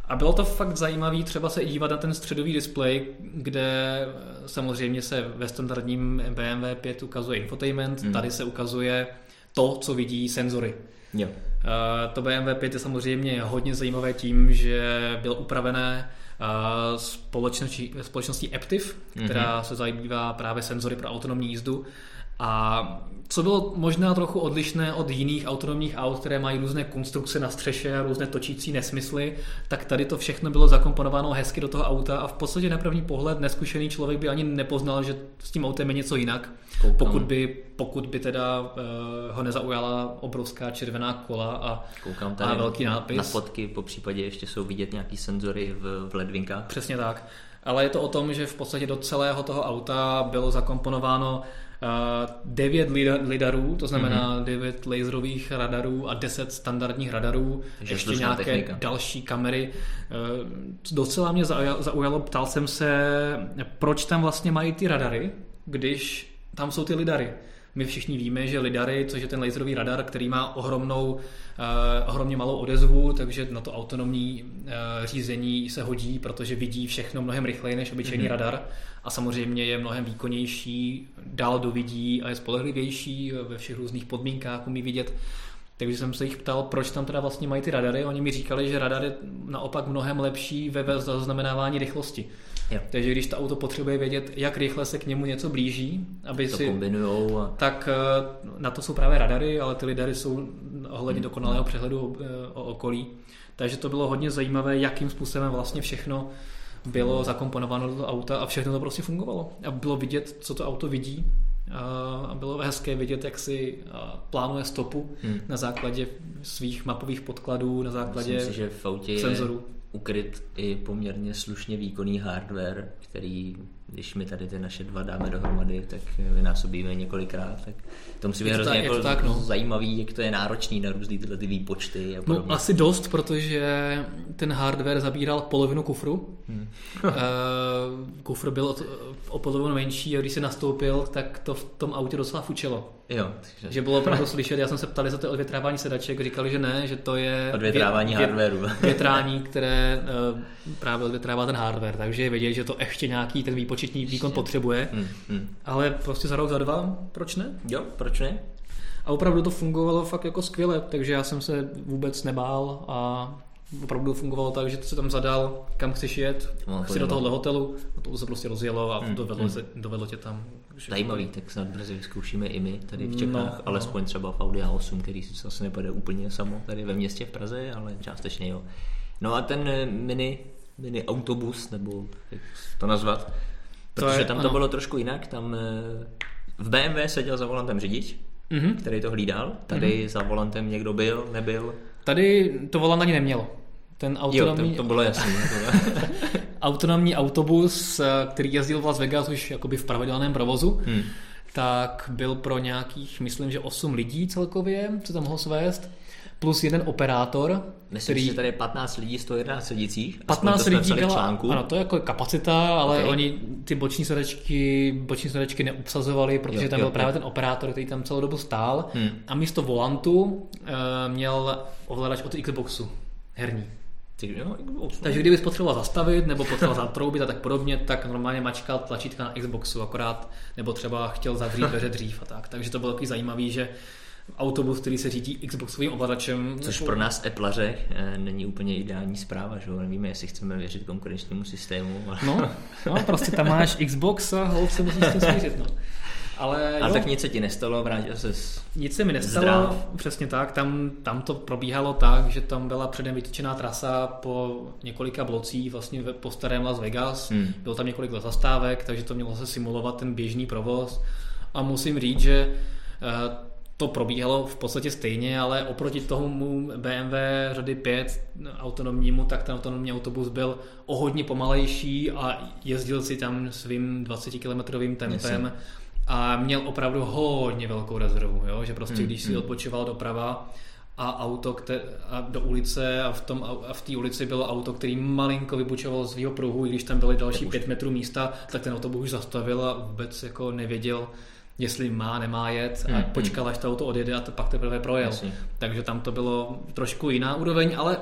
a bylo to fakt zajímavé třeba se i dívat na ten středový displej, kde eh, samozřejmě se ve standardním BMW 5 ukazuje infotainment, Hmm. tady se ukazuje to, co vidí senzory. Jo. Eh, To BMW 5 je samozřejmě hodně zajímavé tím, že bylo upravené eh, společností, společností Aptiv, která se zabývá právě senzory pro autonomní jízdu. A co bylo možná trochu odlišné od jiných autonomních aut, které mají různé konstrukce na střeše a různé točící nesmysly, tak tady to všechno bylo zakomponováno hezky do toho auta a v podstatě na první pohled neskušený člověk by ani nepoznal, že s tím autem je něco jinak, Koukám. pokud by, pokud by teda uh, ho nezaujala obrovská červená kola a Koukám tady A velký nápis. na fotky, po případě ještě jsou vidět nějaký senzory v, v ledvinkách. Přesně tak. Ale je to o tom, že v podstatě do celého toho auta bylo zakomponováno uh, 9 lida- lidarů, to znamená Mhm. 9 laserových radarů a 10 standardních radarů, Takže ještě nějaké technika. další kamery. Uh, Docela mě zauja- zaujalo, ptal jsem se, proč tam vlastně mají ty radary, když tam jsou ty lidary. My všichni víme, že lidary, což je ten laserový radar, který má ohromnou, uh, ohromně malou odezvu, takže na to autonomní uh, řízení se hodí, protože vidí všechno mnohem rychleji než obyčejný mm-hmm. radar a samozřejmě je mnohem výkonnější, dál dovidí a je spolehlivější ve všech různých podmínkách, umí vidět. Takže jsem se jich ptal, proč tam teda vlastně mají ty radary. Oni mi říkali, že radar je naopak mnohem lepší ve zaznamenávání rychlosti. Jo. Takže když to auto potřebuje vědět, jak rychle se k němu něco blíží, aby To si kombinujou a tak eh, na to jsou právě radary, ale ty lidary jsou ohledně dokonalého přehledu eh, o okolí. Takže to bylo hodně zajímavé, jakým způsobem vlastně všechno bylo zakomponováno do toho auta a všechno to prostě fungovalo. A bylo vidět, co to auto vidí a bylo hezké vidět, jak si plánuje stopu Hmm. na základě svých mapových podkladů, na základě myslím si, že v autě je senzorů. Ukryt i poměrně slušně výkonný hardware, který, když my tady ty naše dva dáme dohromady, tak vynásobíme několikrát, tak to musí být Je to hrozně tak- jako to tak, no. zajímavý, jak to je náročný na různý tyhle ty výpočty a No asi dost, protože ten hardware zabíral polovinu kufru. Hmm. Eh, Kufr byl o, o polovinu menší a když se nastoupil, tak to v tom autě docela fučelo. Jo, takže Že bylo opravdu slyšet, já jsem se ptal, jestli to odvětrávání sedaček, říkali, že ne, že to je Odvětrávání vě- hardwareu. větrání, které eh, právě odvětrává ten hardware, takže je vidět, že to ještě nějaký ten výpočetní výkon potřebuje, Hmm, hmm. ale prostě za rok, za dva, proč ne? Jo, proč ne? A opravdu to fungovalo fakt jako skvěle, takže já jsem se vůbec nebál a opravdu fungovalo tak, že se tam zadal, kam chceš jet, no, chci do tohohle hotelu, a to se prostě rozjelo a hmm, dovedlo, hmm. dovedlo tě tam. Zajímavý, tak snad brzy vyzkoušíme i my tady v Čechách, no, alespoň no. třeba v Audi A8, který si zase nepade úplně samo tady ve městě v Praze, ale částečně jo. No a ten eh, mini, mini autobus, nebo jak to nazvat, protože to je, tam to ano. bylo trošku jinak, tam eh, v BMW seděl za volantem řidič, mm-hmm. který to hlídal, tady mm-hmm. za volantem někdo byl, nebyl. Tady to volant ani nemělo. Ten autonomní... Jo, to, to bylo jasný. autonomní autobus, eh, který jezdil v Las Vegas už jakoby v pravidelném provozu, hmm. tak byl pro nějakých, myslím, že 8 lidí celkově, co tam mohl svést plus jeden operátor. Myslím, který... že tady je 15 lidí, 111 sedících. 15 lidí byla, článku. ano, to je jako kapacita, ale okay. oni ty boční sedečky, boční sedečky neobsazovali, protože jo, tam jo, byl jo. právě ten operátor, který tam celou dobu stál hmm. a místo volantu uh, měl ovladač od Xboxu, herní. Takže kdybys potřeboval zastavit nebo potřeboval zatroubit a tak podobně, tak normálně mačkal tlačítka na Xboxu akorát, nebo třeba chtěl zavřít dveře dřív a tak. Takže to bylo takový zajímavý, že autobus, který se řídí Xboxovým ovladačem. Což pro nás Applere e, není úplně ideální zpráva, že nevíme, jestli chceme věřit konkurenčnímu systému. Ale... No, no, prostě tam máš Xbox a hold se musíš to smířit. No. Ale, a tak nic se ti nestalo, vrátil se Nic se mi nestalo, zdrav. přesně tak. Tam, tam to probíhalo tak, že tam byla předem vytyčená trasa po několika blocích, vlastně po starém Las Vegas. Hmm. Bylo tam několik zastávek, takže to mělo se simulovat ten běžný provoz. A musím říct, že uh, to probíhalo v podstatě stejně, ale oproti tomu BMW řady 5 autonomnímu, tak ten autonomní autobus byl o hodně pomalejší a jezdil si tam svým 20 km tempem. Jasně a měl opravdu hodně velkou rezervu, jo? že prostě hmm, když si hmm. odpočíval doprava a auto kte- a do ulice a v, tom, a v té ulici bylo auto, který malinko vybučoval z svého pruhu, i když tam byly další pět metrů místa, tak ten autobus už zastavil a vůbec jako nevěděl, jestli má, nemá jet a hmm, počkal, až to auto odjede a to pak teprve projel. Jasně. Takže tam to bylo trošku jiná úroveň, ale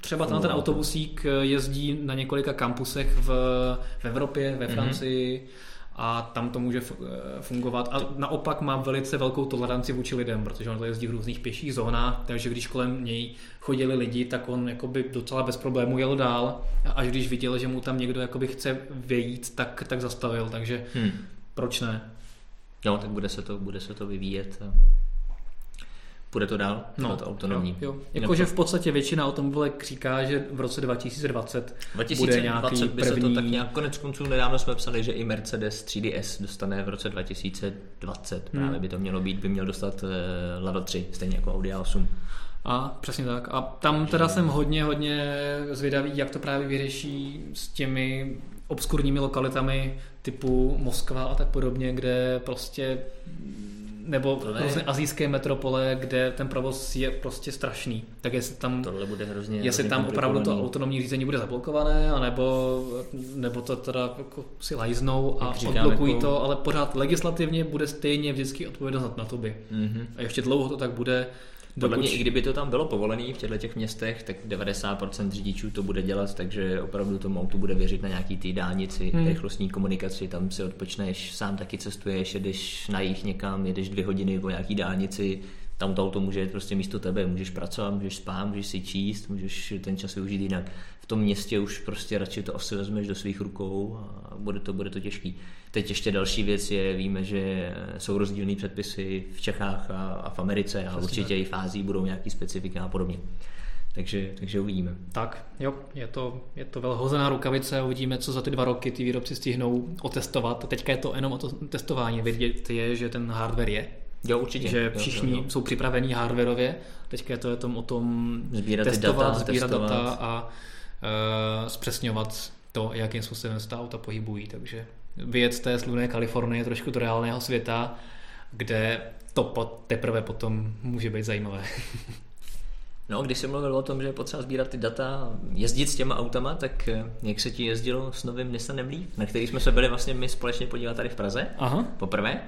třeba tam ten autobusík jezdí na několika kampusech v, v Evropě, ve mhm. Francii, hmm a tam to může fungovat. A naopak mám velice velkou toleranci vůči lidem, protože on to jezdí v různých pěších zónách, takže když kolem něj chodili lidi, tak on jakoby docela bez problémů jel dál a až když viděl, že mu tam někdo jakoby chce vejít, tak, tak zastavil, takže hmm. proč ne? No, tak bude se to, bude se to vyvíjet. Bude to dál? No, to autonomní. Jo, jo. Jakože v podstatě většina automobilek říká, že v roce 2020, 2020 bude nějaký by první... se to tak nějak konec konců nedávno jsme psali, že i Mercedes 3DS dostane v roce 2020. Hmm. Právě by to mělo být, by měl dostat eh, level 3, stejně jako Audi A8. A přesně tak. A tam teda jsem hodně, hodně zvědavý, jak to právě vyřeší s těmi obskurními lokalitami typu Moskva a tak podobně, kde prostě nebo různé azijské metropole, kde ten provoz je prostě strašný. Tak jestli tam, Tohle bude hrozně, jestli hrozně tam opravdu to autonomní řízení bude zablokované, anebo, nebo to teda jako si lajznou a odblokují jako... to, ale pořád legislativně bude stejně vždycky odpovědnost na tobě. Mm-hmm. A ještě dlouho to tak bude, podle mě, i kdyby to tam bylo povolené v těchto těch městech, tak 90% řidičů to bude dělat, takže opravdu tomu autu bude věřit na nějaký ty dálnici, hmm. rychlostní komunikaci, tam si odpočneš, sám taky cestuješ, jedeš na jich někam, jedeš dvě hodiny po nějaký dálnici, tam to auto může jít prostě místo tebe, můžeš pracovat, můžeš spát, můžeš si číst, můžeš ten čas využít jinak. V tom městě už prostě radši to asi vezmeš do svých rukou a bude to, bude to těžký. Teď ještě další věc je, víme, že jsou rozdílné předpisy v Čechách a, a v Americe a určitě i v Ázii budou nějaký specifika a podobně. Takže, takže uvidíme. Tak, jo, je to, je to velhozená rukavice a uvidíme, co za ty dva roky ty výrobci stihnou otestovat. Teďka je to jenom o to testování. Vidět je, že ten hardware je. Jo, určitě. Že všichni jo, jo, jo. jsou připravení hardwareově. Teďka je to je tom o tom sbírat testovat, data, sbírat testovat. data a uh, zpřesňovat to, jakým způsobem se ta auta pohybují. Takže vyjet z té slunné Kalifornie trošku do reálného světa, kde to pot, teprve potom může být zajímavé. No, když jsem mluvil o tom, že je potřeba sbírat ty data, jezdit s těma autama, tak eh, jak se ti jezdilo s novým Nissan Leaf, na který jsme se byli vlastně my společně podívat tady v Praze, Aha. poprvé.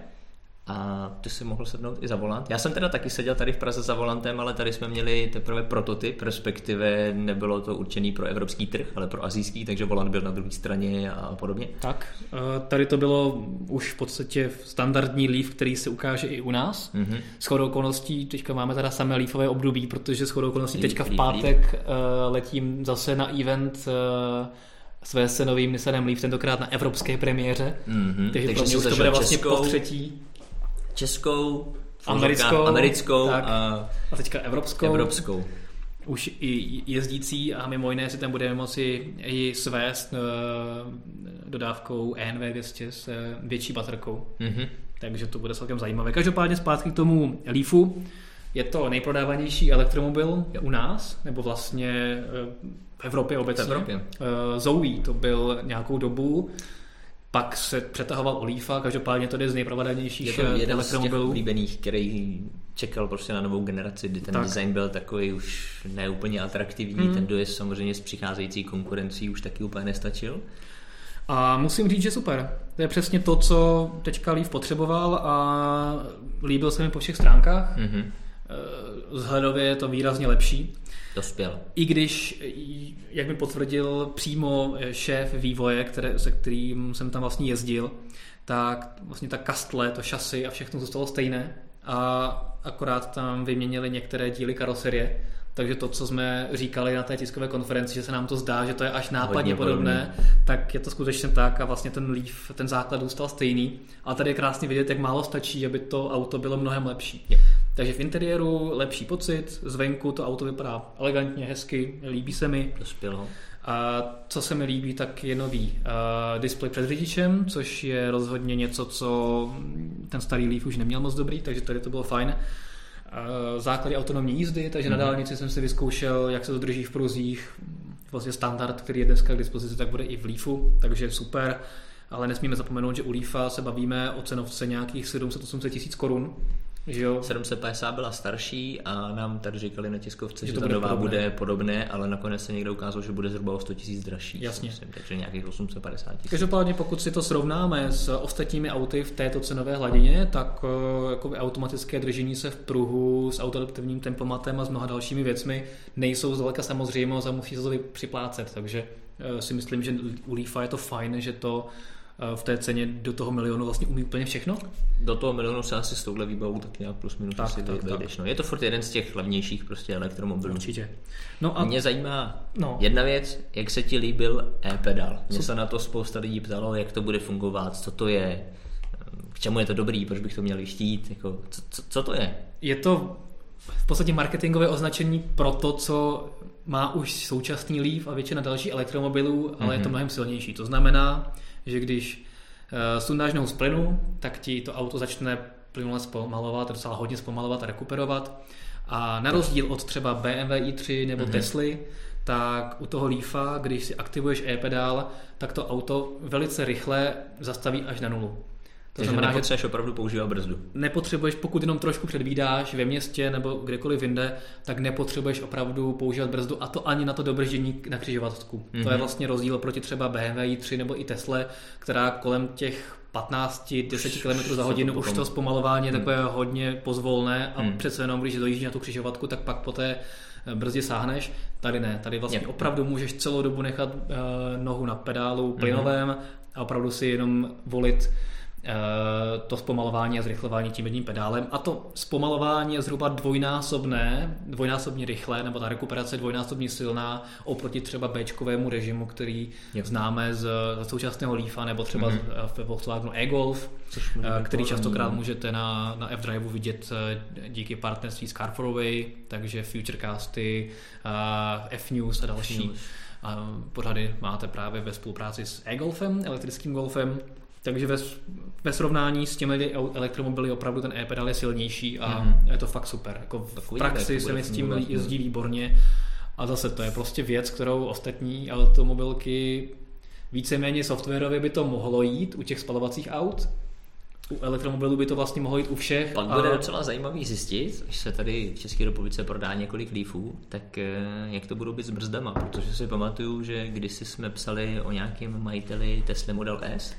A ty si mohl sednout i za volant. Já jsem teda taky seděl tady v Praze za volantem, ale tady jsme měli teprve prototyp, respektive nebylo to určený pro evropský trh, ale pro azijský, takže volant byl na druhé straně a podobně. Tak, eh, tady to bylo už v podstatě standardní Leaf, který se ukáže i u nás. Mm-hmm. S chodou okolností, teďka máme teda samé Leafové období, protože s chodou okolností teďka v pátek leaf. Eh, letím zase na event eh, své se novým Nissanem Leaf, tentokrát na evropské premiéře. Mm-hmm. Takže, takže pro mě už to bude vlastně po třetí českou, americkou, americkou tak, a, a teďka evropskou. evropskou. Už i jezdící a mimo jiné si tam budeme moci i svést uh, dodávkou ENV200 s uh, větší baterkou. Mm-hmm. Takže to bude celkem zajímavé. Každopádně zpátky k tomu Leafu. Je to nejprodávanější elektromobil u nás, nebo vlastně uh, v Evropě obecně. V Evropě. Zoe to byl nějakou dobu pak se přetahoval Olifa, každopádně to je z nejprovedenějších jeden z těch oblíbených, který čekal prostě na novou generaci, kdy ten tak. design byl takový už neúplně atraktivní, mm. ten dojezd samozřejmě s přicházející konkurencí už taky úplně nestačil. A musím říct, že super. To je přesně to, co teďka Leaf potřeboval a líbil se mi po všech stránkách. Mm-hmm. Vzhledově je to výrazně lepší. Dospěl. I když, jak mi potvrdil přímo šéf vývoje, které, se kterým jsem tam vlastně jezdil, tak vlastně ta kastle, to šasy a všechno zůstalo stejné a akorát tam vyměnili některé díly karoserie, takže to, co jsme říkali na té tiskové konferenci, že se nám to zdá, že to je až nápadně podobné, podobné, tak je to skutečně tak a vlastně ten Leaf, ten základ zůstal stejný. A tady je krásně vidět, jak málo stačí, aby to auto bylo mnohem lepší. Je. Takže v interiéru lepší pocit, zvenku to auto vypadá elegantně, hezky, líbí se mi. Dospělo. A co se mi líbí, tak je nový uh, displej před řidičem, což je rozhodně něco, co ten starý Leaf už neměl moc dobrý, takže tady to bylo fajn. Uh, základy autonomní jízdy, takže mm-hmm. na mhm. dálnici jsem si vyzkoušel, jak se to drží v pruzích. Vlastně standard, který je dneska k dispozici, tak bude i v Leafu, takže super. Ale nesmíme zapomenout, že u Leafa se bavíme o cenovce nějakých 700-800 tisíc korun, jo? 750 byla starší a nám tady říkali na tiskovce, že, že ta nová podobné. bude podobné, ale nakonec se někdo ukázal, že bude zhruba o 100 000 dražší. Jasně. Myslím, takže nějakých 850 tisíc. Každopádně pokud si to srovnáme s ostatními auty v této cenové hladině, tak eh, jako automatické držení se v pruhu s autoadaptivním tempomatem a s mnoha dalšími věcmi nejsou zdaleka samozřejmost a musí se to připlácet. Takže eh, si myslím, že u Leafa je to fajn, že to v té ceně do toho milionu vlastně umí úplně všechno? Do toho milionu se asi s touhle výbavou tak nějak plus minus tak, asi tak, vejdeš. No, je to furt jeden z těch levnějších prostě elektromobilů. Určitě. No a... Mě zajímá no. jedna věc, jak se ti líbil e-pedal. Mě se na to spousta lidí ptalo, jak to bude fungovat, co to je, k čemu je to dobrý, proč bych to měl chtít, jako, co, co, co to je? Je to v podstatě marketingové označení pro to, co má už současný Leaf a většina dalších elektromobilů, ale mm-hmm. je to mhm. mnohem silnější. To znamená, že když uh, sundáš nohu z plynu, tak ti to auto začne plynule zpomalovat, docela hodně zpomalovat a rekuperovat. A na rozdíl od třeba BMW i3 nebo mm-hmm. Tesly, tak u toho Leafa, když si aktivuješ e-pedál, tak to auto velice rychle zastaví až na nulu. To Takže znamená, nepotřebuješ že opravdu používat brzdu. Nepotřebuješ, pokud jenom trošku předvídáš ve městě nebo kdekoliv jinde, tak nepotřebuješ opravdu používat brzdu a to ani na to dobržení na křižovatku. Mm-hmm. To je mhm. vlastně rozdíl proti třeba BMW i3 nebo i Tesla, která kolem těch 15-10 km za hodinu už to zpomalování je hmm. takové hodně pozvolné a hmm. přece jenom, když dojíždíš na tu křižovatku, tak pak po té eh, brzdě sáhneš. Tady ne, tady vlastně je. opravdu můžeš celou dobu nechat uh, nohu na pedálu plynovém hmm. a opravdu si jenom volit to zpomalování a zrychlování tím jedním pedálem. A to zpomalování je zhruba dvojnásobné, dvojnásobně rychlé, nebo ta rekuperace je dvojnásobně silná oproti třeba b režimu, který jo. známe z, z současného Leafa, nebo třeba mm-hmm. ve Volkswagenu e-Golf, eh, který častokrát můžete na, na F-Drive vidět díky partnerství s Car4Way, takže Futurecasty, F-News a další. F-News. A pořady máte právě ve spolupráci s e-Golfem, elektrickým golfem, takže ve, ve srovnání s těmi elektromobily opravdu ten e-pedal je silnější a mm-hmm. je to fakt super. Jako v praxi se mi s tím jezdí výborně a zase to je prostě věc, kterou ostatní automobilky víceméně softwarově by to mohlo jít u těch spalovacích aut, u elektromobilů by to vlastně mohlo jít u všech. Pak bude a... docela zajímavý zjistit, až se tady v České republice prodá několik Leafů, tak eh, jak to budou být s brzdama, protože si pamatuju, že kdysi jsme psali o nějakém majiteli Tesla Model S,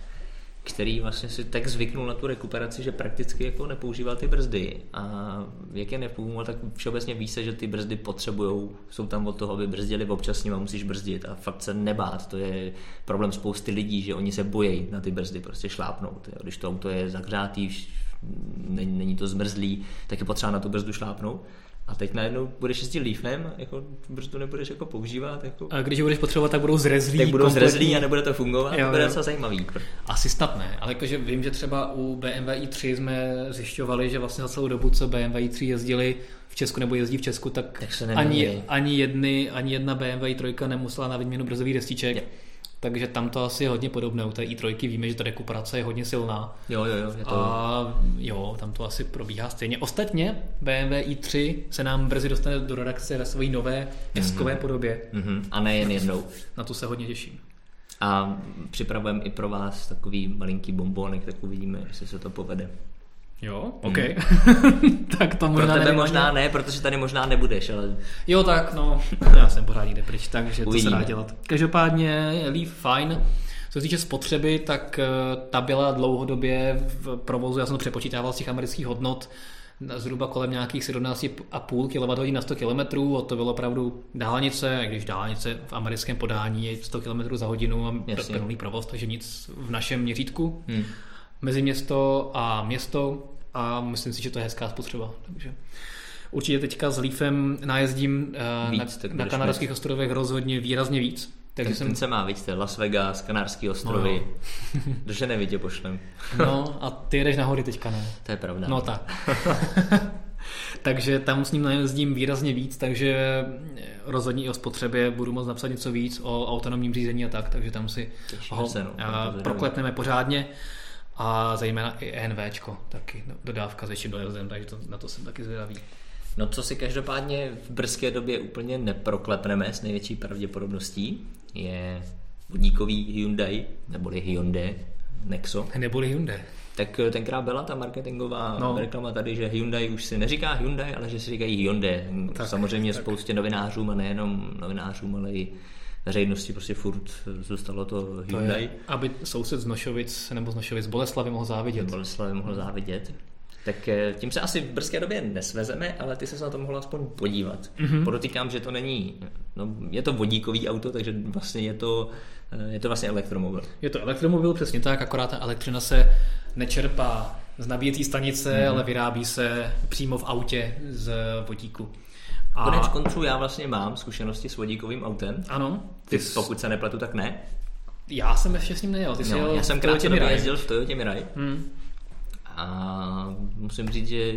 který vlastně si tak zvyknul na tu rekuperaci, že prakticky jako nepoužíval ty brzdy. A jak je nepoužíval, tak všeobecně ví se, že ty brzdy potřebují, jsou tam od toho, aby brzdili, občas s nima musíš brzdit a fakt se nebát, to je problém spousty lidí, že oni se bojí na ty brzdy prostě šlápnout, jo. když to auto je zahřátý, není to zmrzlý, tak je potřeba na tu brzdu šlápnout a teď najednou budeš jezdit Leafem, jako brzdu nebudeš jako používat. Jako... A když budeš potřebovat, tak budou zrezlí. Tak budou kompletní. zrezlí a nebude to fungovat, jo, to bude docela zajímavý. Asi snad ne, ale jakože vím, že třeba u BMW i3 jsme zjišťovali, že vlastně za celou dobu, co BMW i3 jezdili v Česku nebo jezdí v Česku, tak, tak se ani, ani, jedny, ani jedna BMW i3 nemusela na výměnu brzdových destiček. Je takže tam to asi je hodně podobné. U té i3 víme, že ta rekuperace je hodně silná. Jo, jo, jo. Je to... A jo, tam to asi probíhá stejně. Ostatně BMW i3 se nám brzy dostane do redakce ve své nové deskové mm-hmm. podobě. Mm-hmm. A ne jen jednou. Na to se hodně těším. A připravujeme i pro vás takový malinký bombonek, tak uvidíme, jestli se to povede. Jo, OK. Hmm. tak to možná Pro tebe možná ne, protože tady možná nebudeš, ale... Jo, tak no, já jsem pořád někde pryč, takže Uvidíme. to se dá dělat. Každopádně Leaf fajn. Co se týče spotřeby, tak eh, ta byla dlouhodobě v provozu, já jsem to přepočítával z těch amerických hodnot, zhruba kolem nějakých 17,5 kWh na 100 km, a to bylo opravdu dálnice, když dálnice v americkém podání je 100 km za hodinu a plný provoz, takže nic v našem měřítku. Hmm mezi město a město a myslím si, že to je hezká spotřeba. Takže určitě teďka s Leafem najezdím eh, víc, na, na Kanárských ostrovech rozhodně výrazně víc. Takže jsem... se má, víc, Las Vegas, Kanárský ostrovy. No, no. Dože nevidě pošlem. no a ty jedeš nahory teďka, ne? To je pravda. No tak. takže tam s ním najezdím výrazně víc, takže rozhodně i o spotřebě budu moct napsat něco víc o autonomním řízení a tak, takže tam si Těšíme ho se, no, proklepneme pořádně a zejména i ENVčko, taky dodávka s větším dojezdem, takže to, na to jsem taky zvědavý. No co si každopádně v brzké době úplně neproklepneme s největší pravděpodobností, je vodíkový Hyundai, neboli Hyundai Nexo. Neboli Hyundai. Tak eh, tenkrát byla ta marketingová no. reklama tady, že Hyundai už si neříká Hyundai, ale že si říkají Hyundai. Tak, Samozřejmě tak. spoustě novinářům a nejenom novinářům, ale i veřejnosti prostě furt zůstalo to Hyundai. To je, aby soused z Nošovic nebo z Nošovic Boleslavy mohl závidět. Boleslavy mohl závidět. Tak eh, tím se asi v brzké době nesvezeme, ale ty se na to mohl aspoň podívat. Mm-hmm. Podotýkám, že to není, no, je to vodíkový auto, takže vlastně je to, eh, je to vlastně elektromobil. Je to elektromobil, přesně tak, akorát ta elektřina se nečerpá z nabíjecí stanice, mm-hmm. ale vyrábí se přímo v autě z vodíku. A... Konec konců já vlastně mám zkušenosti s vodíkovým autem. Ano. Ty, ty pokud se nepletu, tak ne. Já jsem ještě s ním nejel. Ty no, já jsem krátce jezdil v Toyota Mirai. Hmm. A musím říct, že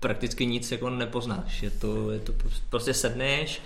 prakticky nic jako nepoznáš. Je to, je to prostě sedneš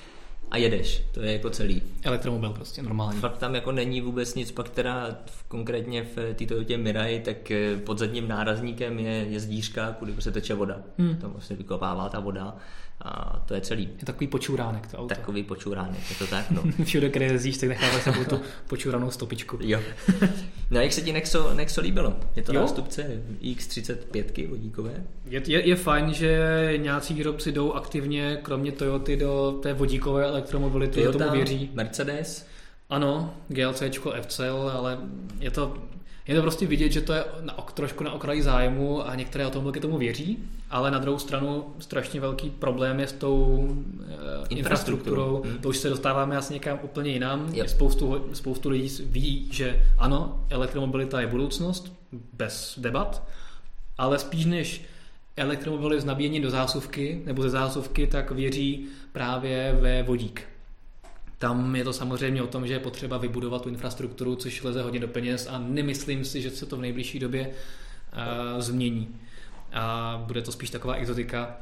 a jedeš. To je jako celý. Elektromobil prostě, normální. Fakt tam jako není vůbec nic, pak teda konkrétně v té Toyota Mirai, tak eh, pod zadním nárazníkem je jezdířka, kudy prostě teče voda. Hmm. Tam vlastně vykopává ta voda a to je celý. Je takový počuránek to auto. Takový počuránek, je to tak, no. Všude, kde jezdíš, tak necháváš tam tu počuranou stopičku. Jo. No a jak se ti Nexo, Nexo líbilo? Je to jo? nástupce X35 vodíkové? Je, je, je fajn, že nějací výrobci jdou aktivně, kromě Toyoty, do té vodíkové elektromobility, Toyota, tomu věří. Mercedes? Ano, GLC, FCL, ale je to je to prostě vidět, že to je na, trošku na okraji zájmu a některé automobilky tomu věří, ale na druhou stranu strašně velký problém je s tou uh, infrastrukturou. Hmm. To už se dostáváme asi někam úplně jinam. Yep. Spoustu, spoustu lidí ví, že ano, elektromobilita je budoucnost, bez debat, ale spíš než elektromobily z nabíjení do zásuvky nebo ze zásuvky, tak věří právě ve vodík. Tam je to samozřejmě o tom, že je potřeba vybudovat tu infrastrukturu, což leze hodně do peněz a nemyslím si, že se to v nejbližší době uh, změní. A bude to spíš taková exotika.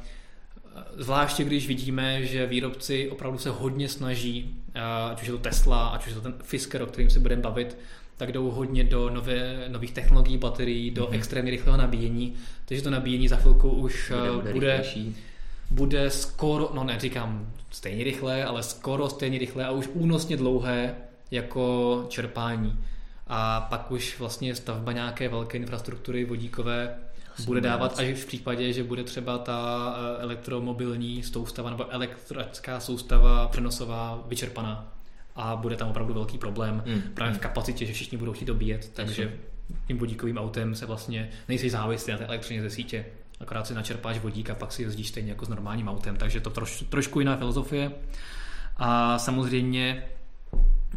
Zvláště když vidíme, že výrobci opravdu se hodně snaží, ať už je to Tesla, ať už je to ten Fisker, o kterým se budeme bavit, tak jdou hodně do nové, nových technologií baterií, do mm-hmm. extrémně rychlého nabíjení, takže to nabíjení za chvilku už bude, bude, bude bude skoro, no neříkám stejně rychlé, ale skoro stejně rychlé a už únosně dlouhé jako čerpání. A pak už vlastně stavba nějaké velké infrastruktury vodíkové bude dávat až v případě, že bude třeba ta eh, elektromobilní soustava nebo elektrická soustava přenosová vyčerpaná a bude tam opravdu velký problém mm. právě v kapacitě, že všichni budou chtít dobíjet, takže tím vodíkovým autem se vlastně nejsi závislý na té elektřině ze sítě. Akorát si načerpáš vodík a pak si jezdíš stejně jako s normálním autem, takže to troš, trošku jiná filozofie. A samozřejmě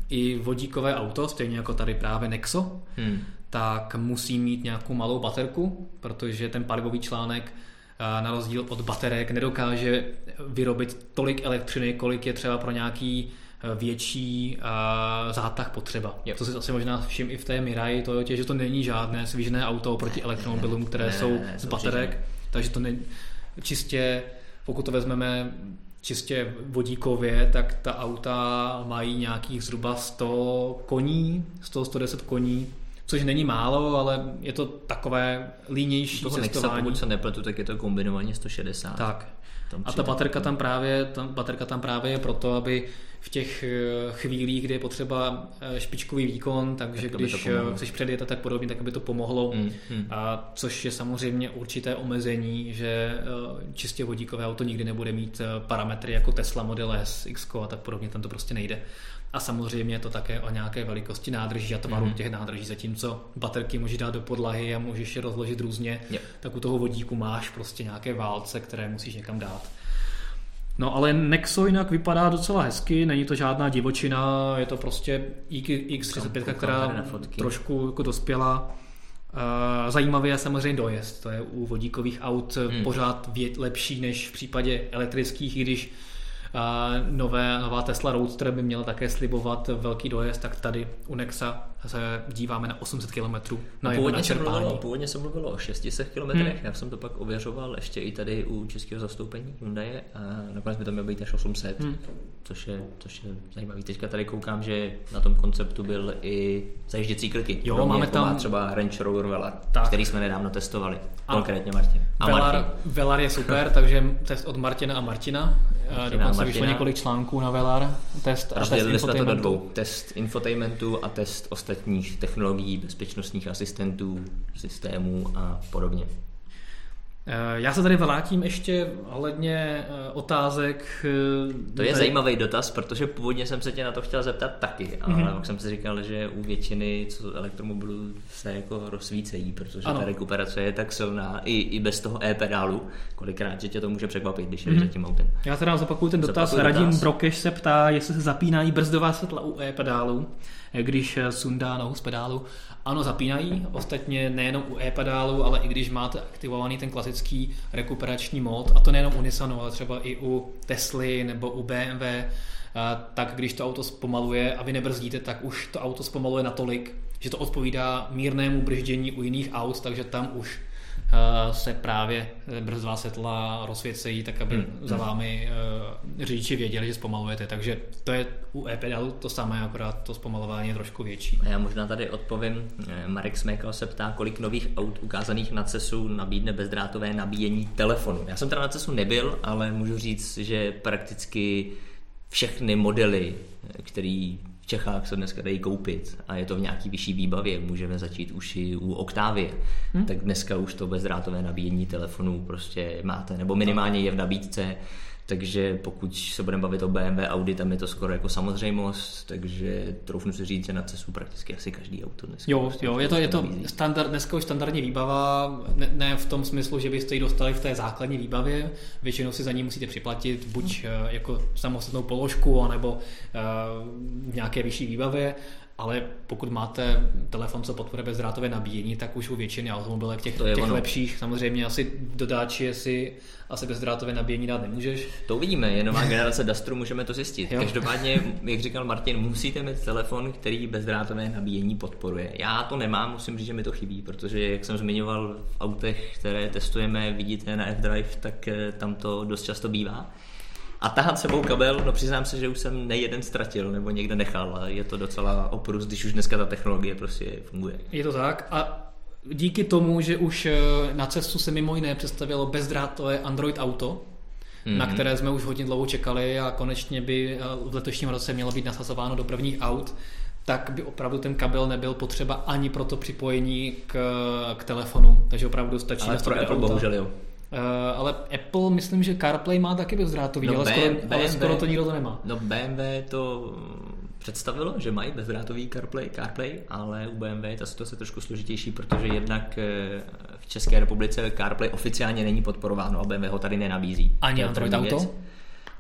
i vodíkové auto, stejně jako tady právě Nexo, hmm. tak musí mít nějakou malou baterku, protože ten palivový článek na rozdíl od baterek nedokáže vyrobit tolik elektřiny, kolik je třeba pro nějaký větší zátah potřeba. Yep. To si asi možná všim i v té Mirai Toyota, že to není žádné svížné auto proti elektromobilům, které ne, jsou ne, z baterek, ne. takže to není čistě, pokud to vezmeme čistě vodíkově, tak ta auta mají nějakých zhruba 100 koní, 100-110 koní, což není málo, ale je to takové línější Toho cestování. Nexa, pokud se nepletu, tak je to kombinovaně 160. Tak. A ta baterka tam právě, ta baterka tam právě je proto, aby v těch eh, chvílích, kdy je potřeba eh, špičkový výkon, takže tak když eh, chceš předjet a tak podobně, tak aby to pomohlo. Mm, mm. A což je samozřejmě určité omezení, že čistě vodíkové auto nikdy nebude mít parametry jako Tesla Model S, X a tak podobně, tam to prostě nejde. A samozřejmě je to také o nějaké velikosti nádrží a tvaru mm-hmm. těch nádrží. Zatímco baterky můžeš dát do podlahy a můžeš je rozložit různě, yep. tak u toho vodíku máš prostě nějaké válce, které musíš někam dát. No ale Nexo jinak vypadá docela hezky, není to žádná divočina, je to prostě X35, která trošku jako dospěla. Zajímavý je samozřejmě dojezd, to je u vodíkových aut hmm. pořád lepší než v případě elektrických, i když nové, nová Tesla Roadster by měla také slibovat velký dojezd, tak tady u Nexa se díváme na 800 km na no, původně, se mluvilo, původně se mluvilo o 600 km, hmm. já jsem to pak ověřoval ještě i tady u českého zastoupení Hyundai a nakonec by to mělo být až 800, hmm. což, je, což je zajímavý. Teďka tady koukám, že na tom konceptu byl i zajížděcí kliky. Jo, máme jako tam má třeba Range Rover Velar, tak. který jsme nedávno testovali, a konkrétně Martin. A Velar, Martin. Velar je super, takže test od Martina a Martina. Martina Dokonce vyšlo několik článků na Velar. Test a test jsme to do dvou. Test infotainmentu a test ostatních technologií, bezpečnostních asistentů, systémů a podobně. Eh, já se tady vrátím ještě ohledně eh, otázek. Eh, to je zajímavý dotaz, protože původně jsem se tě na to chtěl zeptat taky, ale mm-hmm. pak jsem si říkal, že u většiny co elektromobilů se jako rozsvícejí, protože ano. ta rekuperace je tak silná i, i bez toho e-pedálu, kolikrát, že tě to může překvapit, když mm-hmm. za tím autem. Já teda zopakuju ten dotaz. Zapakuju Radim dotaz. Brokeš se ptá, jestli se zapínají brzdová světla u e-pedálu, když sundá nohu z pedálu. Ano, zapínají, ostatně nejenom u e-pedálu, ale i když máte aktivovaný ten klasický rekuperační mod, a to nejenom u Nissanu, ale třeba i u Tesly nebo u BMW, tak když to auto zpomaluje a vy nebrzdíte, tak už to auto zpomaluje natolik, že to odpovídá mírnému brždění u jiných aut, takže tam už Eh, se právě brzdová světla rozsvěcejí, tak aby hmm. za vámi uh, řidiči věděli, že zpomalujete. Takže to je u e-pedalu to samé, akorát to zpomalování je trošku větší. A já možná tady odpovím. Eh, Marek Smekal se ptá, kolik nových aut ukázaných na CESu nabídne bezdrátové nabíjení telefonu. Já jsem teda na CESu nebyl, ale můžu říct, že prakticky všechny modely, který Čechách se dneska dají koupit a je to v nějaký vyšší výbavě, můžeme začít už i u Octavie, hmm. tak dneska už to bezdrátové nabíjení telefonu prostě máte, nebo minimálně je v nabídce takže pokud se budeme bavit o BMW, Audi, tam je to skoro jako samozřejmost, takže troufnu si říct, že na cestu prakticky asi každý auto dneska. Jo, jo je to, je to standard, dneska už standardní výbava, ne, ne, v tom smyslu, že byste ji dostali v té základní výbavě, většinou si za ní musíte připlatit buď hmm. jako samostatnou položku, anebo uh, v nějaké vyšší výbavě, ale pokud máte telefon, co podporuje bezdrátové nabíjení, tak už u většiny automobilek těch, těch lepších, samozřejmě asi dodáči si asi bezdrátové nabíjení dát nemůžeš. To uvidíme, je nová generace Dustru, můžeme to zjistit. Jo. Každopádně, jak říkal Martin, musíte mít telefon, který bezdrátové nabíjení podporuje. Já to nemám, musím říct, že mi to chybí, protože jak jsem zmiňoval v autech, které testujeme, vidíte na F-Drive, tak eh, tam to dost často bývá. A tahat sebou kabel, no přiznám se, že už jsem nejeden ztratil nebo někde nechal a je to docela oprus, když už dneska ta technologie prostě funguje. Je to tak a díky tomu, že už eh, na cestu se mimo jiné představilo bezdrátové Android Auto, mm-hmm. na které jsme už hodně dlouho čekali a konečně by eh, v letošním roce mělo být nasazováno do prvních aut, tak by opravdu ten kabel nebyl potřeba ani pro to připojení k, k telefonu. Takže opravdu stačí Ale pro Apple bohužel jo. Uh, ale Apple, myslím, že CarPlay má taky bezdrátový, no, ale, skoro, BM, ale skoro to nikdo to nemá. No BMW to představilo, že mají bezdrátový CarPlay, CarPlay, ale u BMW je ta situace trošku složitější, protože jednak eh, v České republice CarPlay oficiálně není podporováno a BMW ho tady nenabízí. Ani Android Auto? Věc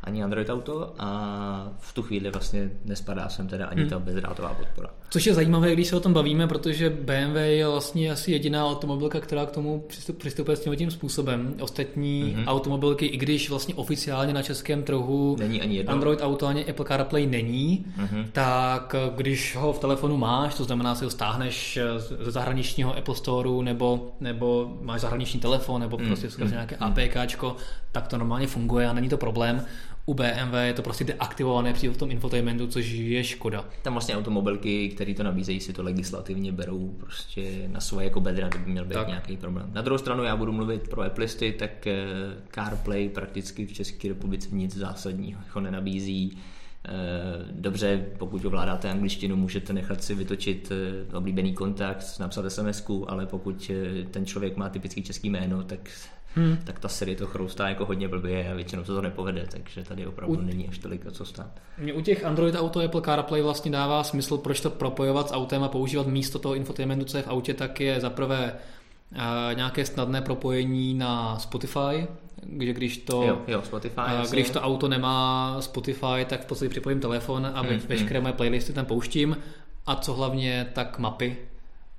ani Android Auto a v tu chvíli vlastně nespadá sem teda ani hmm. ta bezdrátová podpora. Což je zajímavé, když se o tom bavíme, protože BMW je vlastně asi jediná automobilka, která k tomu přistupuje s tím, tím způsobem. Ostatní hmm. automobilky, i když vlastně oficiálně na českém trhu není ani jedno. Android Auto ani Apple CarPlay není, hmm. tak když ho v telefonu máš, to znamená, si ho stáhneš ze zahraničního Apple Storeu nebo, nebo máš zahraniční telefon nebo hmm. prostě skrze hmm. nějaké hmm. APKčko, tak to normálně funguje a není to problém u BMW je to prostě deaktivované při v tom infotainmentu, což je škoda. Tam vlastně automobilky, které to nabízejí, si to legislativně berou prostě na svoje jako bedra, kdyby měl být tak. nějaký problém. Na druhou stranu já budu mluvit pro Appleisty, tak eh, CarPlay prakticky v České republice nic zásadního jako nenabízí. Eh, dobře, pokud ovládáte angličtinu, můžete nechat si vytočit eh, oblíbený kontakt, napsat sms ale pokud ten člověk má typický český jméno, tak hmm. tak ta série to chroustá jako hodně blbě a většinou se to nepovede, takže tady opravdu u... není až tolik co stát. Mě u těch Android Auto Apple CarPlay vlastně dává smysl, proč to propojovat s autem a používat místo toho infotainmentu, co je v autě, tak je zaprvé uh, nějaké snadné propojení na Spotify, že když to, jo, jo, Spotify, uh, když to auto nemá Spotify, tak v podstatě připojím telefon a hmm, veškeré hmm. moje playlisty tam pouštím a co hlavně, tak mapy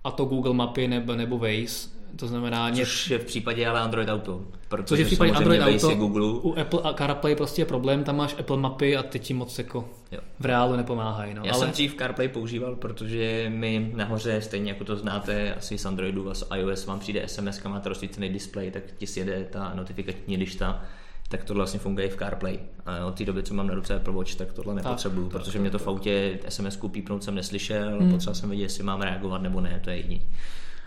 a to Google mapy nebo, nebo Waze to znamená... Což je v případě ale Android Auto. Což je v případě Android Auto. Google. U Apple a CarPlay prostě je problém, tam máš Apple mapy a ty ti moc jako jo. v reálu nepomáhají. No. Já ale... jsem dřív CarPlay používal, protože mi nahoře, stejně jako to znáte asi z Androidu a z iOS, vám přijde SMS, máte rozsvícený display, tak ti sjede ta notifikační lišta tak tohle vlastně funguje i v CarPlay. A od té doby, co mám na ruce Apple Watch, tak tohle nepotřebuju, tak, protože mě to v autě SMS-ku pípnout jsem neslyšel, hmm. potřeboval jsem vědět, jestli mám reagovat nebo ne, to je jediný.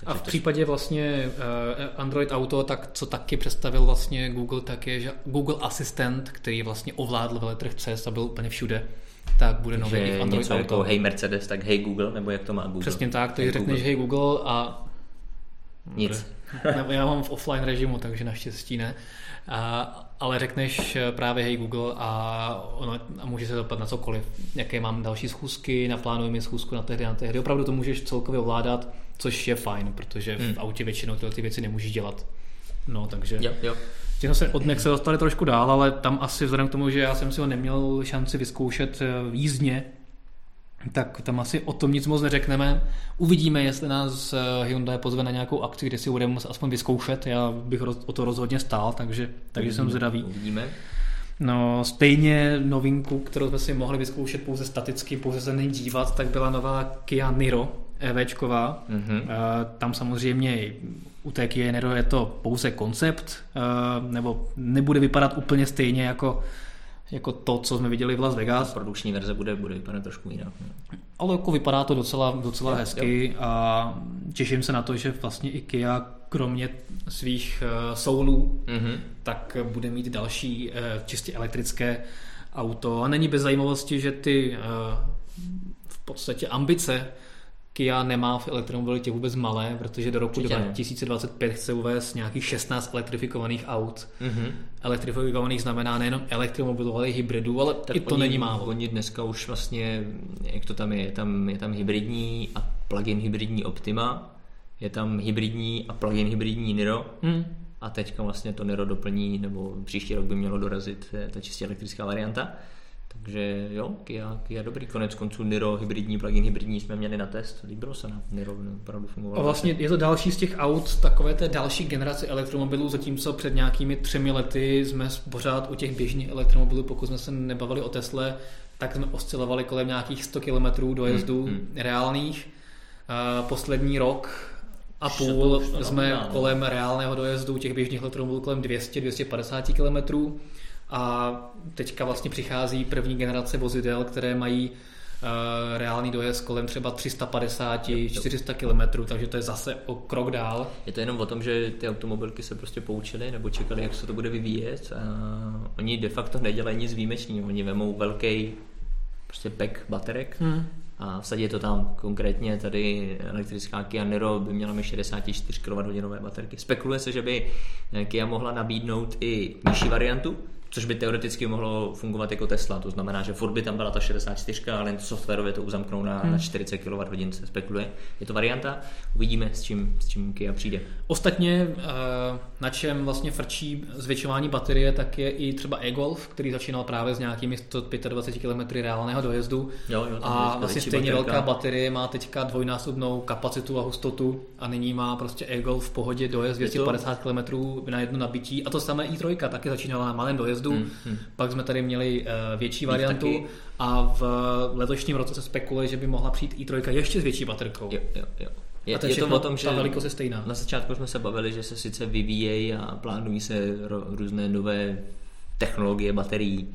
A v případě vlastně eh, Android Auto, tak co taky představil vlastně Google, tak je, že Google Assistant, který vlastně ovládl veletrh CES a byl úplně všude, tak bude nový v Android něco Auto. Jako hey Mercedes, tak hey Google, nebo jak to má Google? Přesně tak, to hey řekneš hey Google a... Nic. Já mám v offline režimu, takže naštěstí ne. A, ale řekneš eh, právě hej Google a, ono, a může se dopadnout na cokoliv. Jaké mám další schůzky, naplánuji mi schůzku na tehdy, na tehdy. Opravdu to můžeš celkově ovládat což je fajn, protože hmm. v autě většinou tyhle ty věci nemůžeš dělat. No, takže... Jo, jo. Tím se od se dostali trošku dál, ale tam asi vzhledem k tomu, že já jsem si ho neměl šanci vyzkoušet eh, jízdně, tak tam asi o tom nic moc neřekneme. Uvidíme, jestli nás eh, Hyundai pozve na nějakou akci, kde si budeme aspoň vyzkoušet. Já bych o to rozhodně stál, takže, takže jsem zvědavý. Uvidíme. No, stejně novinku, kterou jsme si mohli vyzkoušet pouze staticky, pouze se dívat, tak byla nová Kia Niro, EVčková. Mm-hmm. Tam samozřejmě u té Kia Niro je to pouze koncept, nebo nebude vypadat úplně stejně jako jako to, co jsme viděli v Las Vegas. Produkční verze bude, bude vypadat trošku jinak. Ale jako vypadá to docela, docela jo, hezky jo. a těším se na to, že vlastně i Kia kromě svých uh, soulů, mm-hmm. tak bude mít další uh, čistě elektrické auto. A není bez zajímavosti, že ty uh, v podstatě ambice Kia nemá v elektromobilitě vůbec malé, protože do roku Určitě 2025 chce uvést nějakých 16 elektrifikovaných aut. Mm-hmm. Elektrifikovaných znamená nejenom elektromobilů, ale i hybridů, ale tak i to oni, není málo. Oni dneska už vlastně, jak to tam je, je tam, je tam hybridní a plug-in hybridní Optima, je tam hybridní a plug-in hybridní Niro, mm. a teďka vlastně to Niro doplní, nebo příští rok by mělo dorazit ta čistě elektrická varianta. Takže jo, Kia, Kia dobrý. Konec konců Niro, hybridní, plug-in hybridní jsme měli na test. Líbilo se nám. Niro opravdu fungovalo. A vlastně je to další z těch aut takové té další generace elektromobilů, zatímco před nějakými třemi lety jsme pořád u těch běžných elektromobilů, pokud jsme se nebavili o Tesle, tak jsme oscilovali kolem nějakých 100 km dojezdu hmm, hmm. reálných. Poslední rok a půl jsme no. kolem reálného dojezdu těch běžných elektromobilů kolem 200-250 km a teďka vlastně přichází první generace vozidel, které mají uh, reálný dojezd kolem třeba 350-400 km, takže to je zase o krok dál. Je to jenom o tom, že ty automobilky se prostě poučily nebo čekali, jak se to bude vyvíjet a oni de facto nedělají nic výjimečného. Oni vemou velký prostě pack baterek hmm. a vsadí to tam. Konkrétně tady elektrická Kia Niro by měla mít 64 kWh baterky. Spekuluje se, že by Kia mohla nabídnout i nižší variantu, což by teoreticky mohlo fungovat jako Tesla. To znamená, že furt by tam byla ta 64, ale softwarově to uzamknou na, hmm. na 40 kWh, se spekuluje. Je to varianta, uvidíme, s čím, s čím Kia přijde. Ostatně, na čem vlastně frčí zvětšování baterie, tak je i třeba e-Golf, který začínal právě s nějakými 125 km reálného dojezdu. Jo, jo, a vlastně stejně baterka. velká baterie má teďka dvojnásobnou kapacitu a hustotu a nyní má prostě e-Golf v pohodě dojezd 250 km na jedno nabití. A to samé i3 taky začínala na malém dojezdu. Hmm, hmm. Pak jsme tady měli uh, větší variantu a v letošním roce se spekuluje, že by mohla přijít i3 ještě s větší baterkou. Jo, jo, jo. Je, a je to o tom, že ta velikost je stejná. Na začátku jsme se bavili, že se sice vyvíjejí a plánují se různé nové technologie baterií,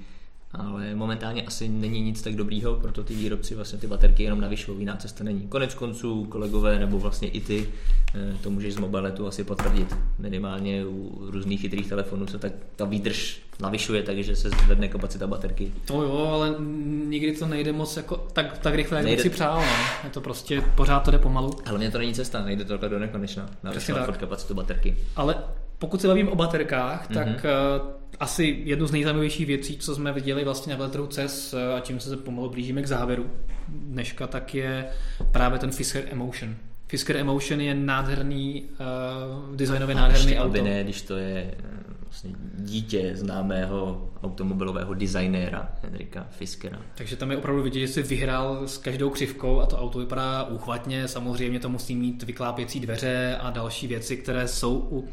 ale momentálně asi není nic tak dobrýho, proto ty výrobci vlastně ty baterky jenom navyšují, jiná cesta není. Konec konců kolegové nebo vlastně i ty, eh, to můžeš z mobiletu asi potvrdit. Minimálně u různých chytrých telefonů se tak ta výdrž navyšuje, takže se zvedne kapacita baterky. To jo, ale nikdy to nejde moc jako tak, tak rychle, jak nejde... si přál. No. Je to prostě, pořád to jde pomalu. Ale mě to není cesta, nejde to takhle do nekonečna. Navyšovat kapacitu baterky. Ale pokud se bavím o baterkách, tak mm-hmm. asi jednu z nejzajímavějších věcí, co jsme viděli vlastně na veletrhu CES uh, a čím se pomalu blížíme k závěru dneška, tak je právě ten Fisker Emotion. Fisker Emotion je nádherný, uh, designově nádherný auto. Aby ne, když to je vlastně dítě známého automobilového designéra Henrika Fiskera. Takže tam je opravdu vidět, že si vyhrál s každou křivkou a to auto vypadá úchvatně. Samozřejmě to musí mít vyklápěcí dveře a další věci, které jsou u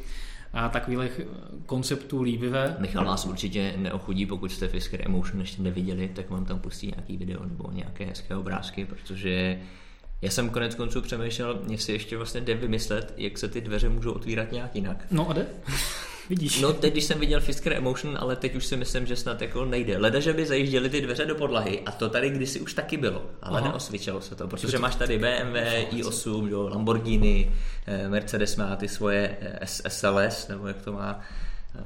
a takových konceptů líbivé. Michal nás určitě neochudí, pokud jste Fisker Emotion ještě neviděli, tak vám tam pustí nějaký video nebo nějaké hezké obrázky, protože já jsem konec konců přemýšlel, jestli ještě vlastně jde vymyslet, jak se ty dveře můžou otvírat nějak jinak. No a jde? Vidíš. No teď, když jsem viděl Fisker Emotion, ale teď už si myslím, že snad jako nejde. Leda, že by zajížděli ty dveře do podlahy a to tady kdysi už taky bylo, ale Aha. neosvědčilo se to, protože máš tady BMW, i8, jo, Lamborghini, eh, Mercedes má ty svoje SLS, eh, nebo jak to má, eh,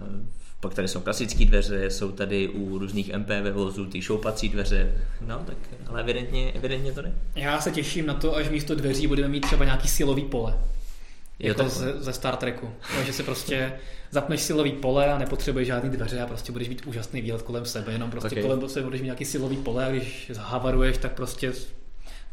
pak tady jsou klasické dveře, jsou tady u různých MPV vozů ty šoupací dveře, no tak, ale evidentně, evidentně to ne. Já se těším na to, až místo dveří budeme mít třeba nějaký silový pole. Jako ze, ze Star Treku. No, že si prostě zapneš silový pole a nepotřebuješ žádný dveře a prostě budeš mít úžasný výlet kolem sebe, jenom prostě okay. kolem sebe budeš mít nějaký silový pole a když zahavaruješ, tak prostě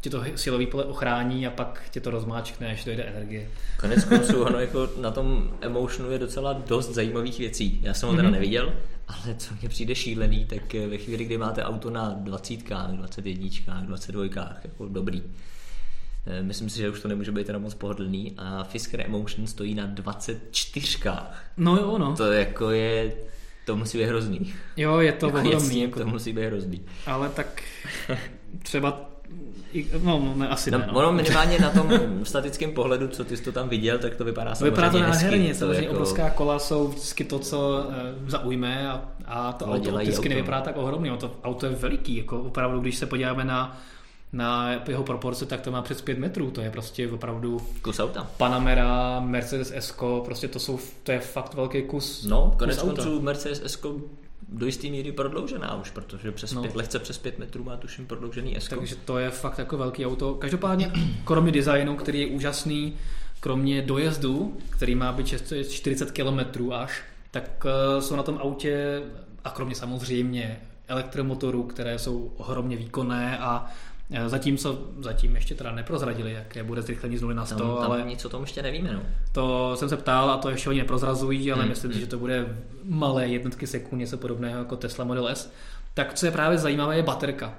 ti to silový pole ochrání a pak tě to rozmáčkne, až dojde energie. Konec konců, ono jako na tom Emotionu je docela dost zajímavých věcí. Já jsem ho teda mm-hmm. neviděl, ale co mě přijde šílený, tak ve chvíli, kdy máte auto na 20, 21, 22, jako dobrý, Eh, myslím si, že už to nemůže být teda moc pohodlný a Fisker Emotion stojí na 24. No jo, no. To jako je, to musí být hrozný. Jo, je to jako ohromný. Jako... To musí být hrozný. Ale tak třeba No, ne, asi no, ne. No. Ono minimálně na tom statickém pohledu, co ty jsi to tam viděl, tak to vypadá samozřejmě Vypadá to nádherně, samozřejmě jako... obrovská kola jsou vždycky to, co e, zaujme a, a to auto vždycky nevypadá tak ohromně. To auto je veliký, jako opravdu, když se podíváme na na jeho proporce, tak to má přes 5 metrů, to je prostě opravdu kus auta. Panamera, Mercedes s prostě to jsou, to je fakt velký kus No, konec konců Mercedes s do jisté míry prodloužená už, protože přes no. pět, lehce přes 5 metrů má tuším prodloužený S. Takže to je fakt jako velký auto. Každopádně, kromě designu, který je úžasný, kromě dojezdu, který má být 40 km až, tak eh, jsou na tom autě, a kromě samozřejmě elektromotorů, které jsou ohromně výkonné a zatímco zatím ještě teda neprozradili, jaké bude zrychlení z 0 na 100, tam, tam ale nic o tom ještě nevíme. No. To jsem se ptal a to ještě oni neprozrazují, ale hmm. myslím si, že to bude malé jednotky sekund, něco podobného jako Tesla Model S. Tak co je právě zajímavé, je baterka.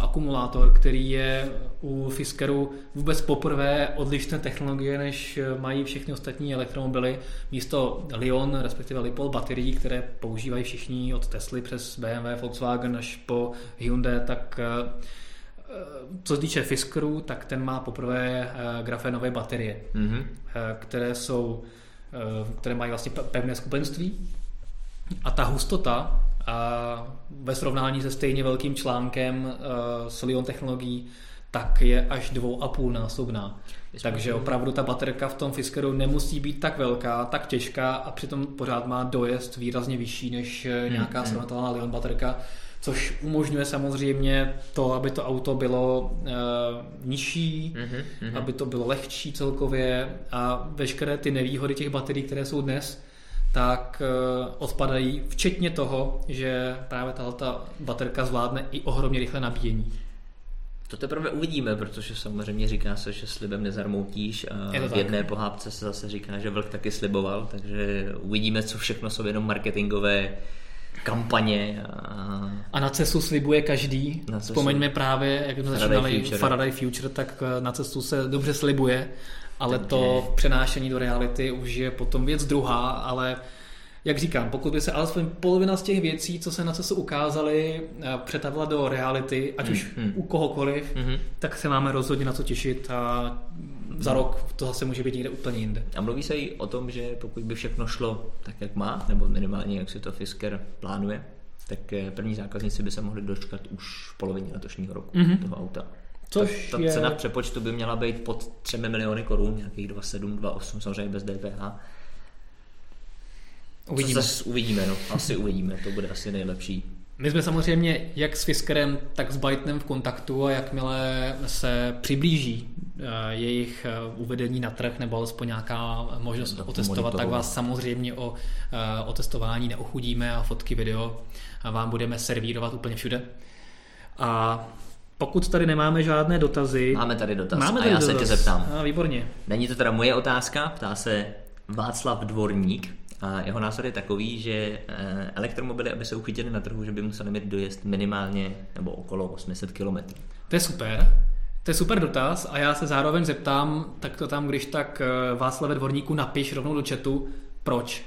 Akumulátor, který je u Fiskeru vůbec poprvé odlišné technologie, než mají všechny ostatní elektromobily. Místo Lyon, respektive Lipol baterií, které používají všichni od Tesly přes BMW, Volkswagen až po Hyundai, tak uh, co se týče Fiskeru, tak ten má poprvé eh, grafenové baterie, mm-hmm. které jsou, eh, které mají vlastně pevné skupenství a ta hustota a ve srovnání se stejně velkým článkem s Lyon technologií tak je až dvou a půl násobná. Takže opravdu ta baterka v tom Fiskeru nemusí být tak velká, tak těžká a přitom pořád má dojezd výrazně vyšší než nějaká hmm, srovnatelná Lyon baterka což umožňuje samozřejmě to, aby to auto bylo uh, nižší, mm-hmm, mm-hmm. aby to bylo lehčí celkově a veškeré ty nevýhody těch baterií, které jsou dnes, tak eh, odpadají, včetně toho, že právě tato baterka zvládne i ohromně rychle nabíjení. To teprve uvidíme, protože samozřejmě říká se, že slibem nezarmoutíš a v jedné tak. pohádce se zase říká, že vlk taky sliboval, takže uvidíme, co všechno jsou jenom marketingové kampaně. A, a na cestu slibuje každý. Na cestu. Vzpomeňme právě, jak jsme začínali Future. Faraday Future, tak eh, na cestu se dobře slibuje, ale Takže... to přenášení do reality už je potom věc druhá, ale jak říkám, pokud by se alespoň polovina z těch věcí, co se na cestu ukázaly, eh, přetavila do reality, ať mm, už mm. u kohokoliv, mm-hmm. tak se máme rozhodně na co těšit a za rok to zase může být někde úplně jinde. A mluví se i o tom, že pokud by všechno šlo tak, jak má, nebo minimálně jak si to Fisker plánuje, tak eh, první zákazníci by se mohli dočkat už v polovině letošního roku mm-hmm. toho auta. Což ta, ta je... cena v přepočtu by měla být pod 3 miliony korun, nějakých 2,7, 2,8 samozřejmě bez DPH. Uvidíme. Zase uvidíme, no. Asi uvidíme, to bude asi nejlepší. My jsme samozřejmě jak s Fiskerem, tak s Bytenem v kontaktu a jakmile se přiblíží eh, jejich eh, uvedení na trh nebo alespoň nějaká možnost to otestovat, tak vás samozřejmě o, eh, o testování neochudíme a fotky, video a vám budeme servírovat úplně všude. A pokud tady nemáme žádné dotazy... Máme tady dotaz máme tady a já dotaz. se tě zeptám. A, výborně. Není to teda moje otázka, ptá se Václav Dvorník. A jeho názor je takový, že eh, elektromobily, aby se uchytili na trhu, že by museli mít dojezd minimálně nebo okolo 800 km. To je super. To je super dotaz a já se zároveň zeptám, tak to tam, když tak eh, Václave Dvorníku napiš rovnou do chatu, proč?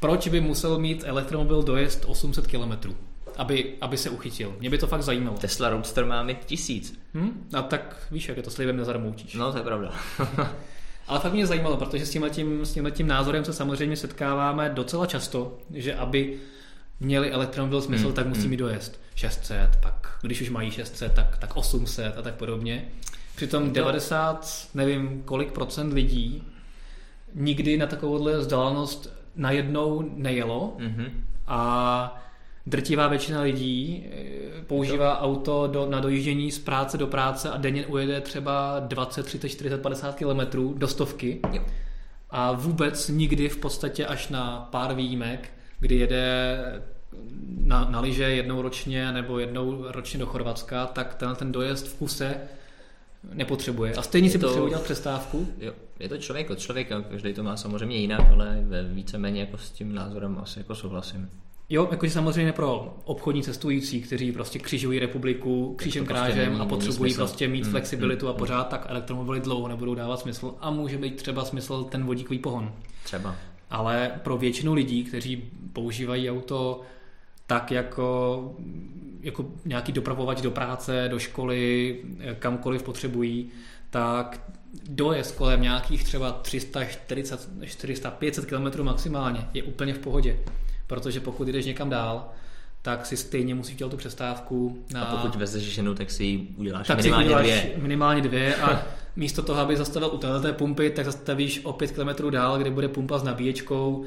Proč by musel mít elektromobil dojezd 800 km? Aby, aby se uchytil. Mě by to fakt zajímalo. Tesla Roadster má mít tisíc. Hm? A tak víš, jak je to slibem nezarmoutíš. No, to je pravda. Ale fakt mě zajímalo, protože s tímhletím, s tímhletím názorem se samozřejmě setkáváme docela často, že aby měli elektromobil smysl, hmm, tak musí hmm. mít dojezd 600, pak když už mají 600, tak, tak 800 a tak podobně. Přitom 90, nevím kolik procent lidí nikdy na takovouhle vzdálenost najednou nejelo mm-hmm. a drtivá většina lidí eh, používá to... auto do, na dojíždění z práce do práce a denně ujede třeba 20, 30, 40, 50 km do stovky. Jo. A vůbec nikdy v podstatě až na pár výjimek, kdy jede na, na liže jednou ročně nebo jednou ročně do Chorvatska, tak ten, ten dojezd v kuse nepotřebuje. A stejně je si to, potřebuje dělat přestávku. Jo, je to člověk od člověka, každý to má samozřejmě jinak, ale víceméně jako s tím názorem asi jako souhlasím. Jo, jakože samozřejmě pro obchodní cestující, kteří prostě křižují republiku křížem prostě krážem není, a potřebují prostě mít hmm, flexibilitu hmm, a pořád, tak elektromobily dlouho nebudou dávat smysl a může být třeba smysl ten vodíkový pohon. Třeba. Ale pro většinu lidí, kteří používají auto tak jako, jako nějaký dopravovač do práce, do školy, kamkoliv potřebují, tak dojezd kolem nějakých třeba 340, 400, 500 km maximálně je úplně v pohodě protože pokud jdeš někam dál, tak si stejně musíš dělat tu přestávku. Na... A pokud vezeš ženu, tak si ji uděláš tak minimálně si uděláš dvě. minimálně dvě a místo toho, aby zastavil u této pumpy, tak zastavíš o pět kilometrů dál, kde bude pumpa s nabíječkou.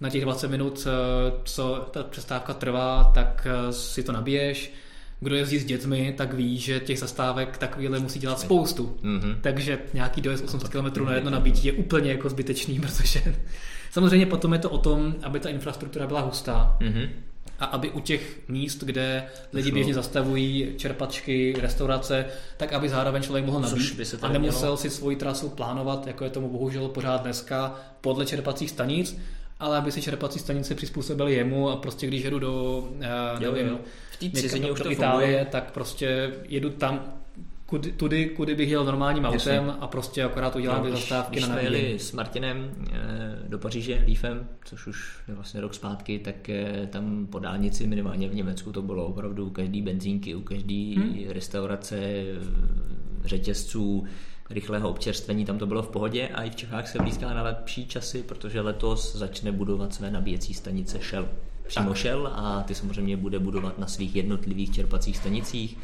Na těch 20 minut, eh, co ta přestávka trvá, tak eh, si to nabiješ. Kdo jezdí s dětmi, tak ví, že těch zastávek takovýhle musí dělat spoustu. Mm-hmm. Takže nějaký dojezd 800 km na jedno nabítí je úplně jako zbytečný, protože Samozřejmě potom je to o tom, aby ta infrastruktura byla hustá. Mm-hmm. A aby u těch míst, kde lidi běžně zastavují čerpačky, restaurace, tak aby zároveň člověk mohl nabít a nemusel mělo. si svoji trasu plánovat, jako je tomu bohužel pořád dneska, podle čerpacích stanic, ale aby si čerpací stanice přizpůsobili jemu a prostě když jedu do, jo, nevím, jo. v té cizině už to Itálie, funguje. tak prostě jedu tam, kudy, tudy, kudy bych jel normálním autem Jasně. a prostě akorát udělám no, dvě zastávky když na jsme jeli s Martinem e, do Paříže Leafem, což už je vlastně rok zpátky, tak e, tam po dálnici minimálně v Německu to bylo opravdu u každý benzínky, u každý hmm. restaurace, eh, řetězců, rychlého občerstvení, tam to bylo v pohodě a i v Čechách se blízká na lepší časy, protože letos začne budovat své nabíjecí stanice Shell. Přímo tak. Shell a ty samozřejmě bude budovat na svých jednotlivých čerpacích stanicích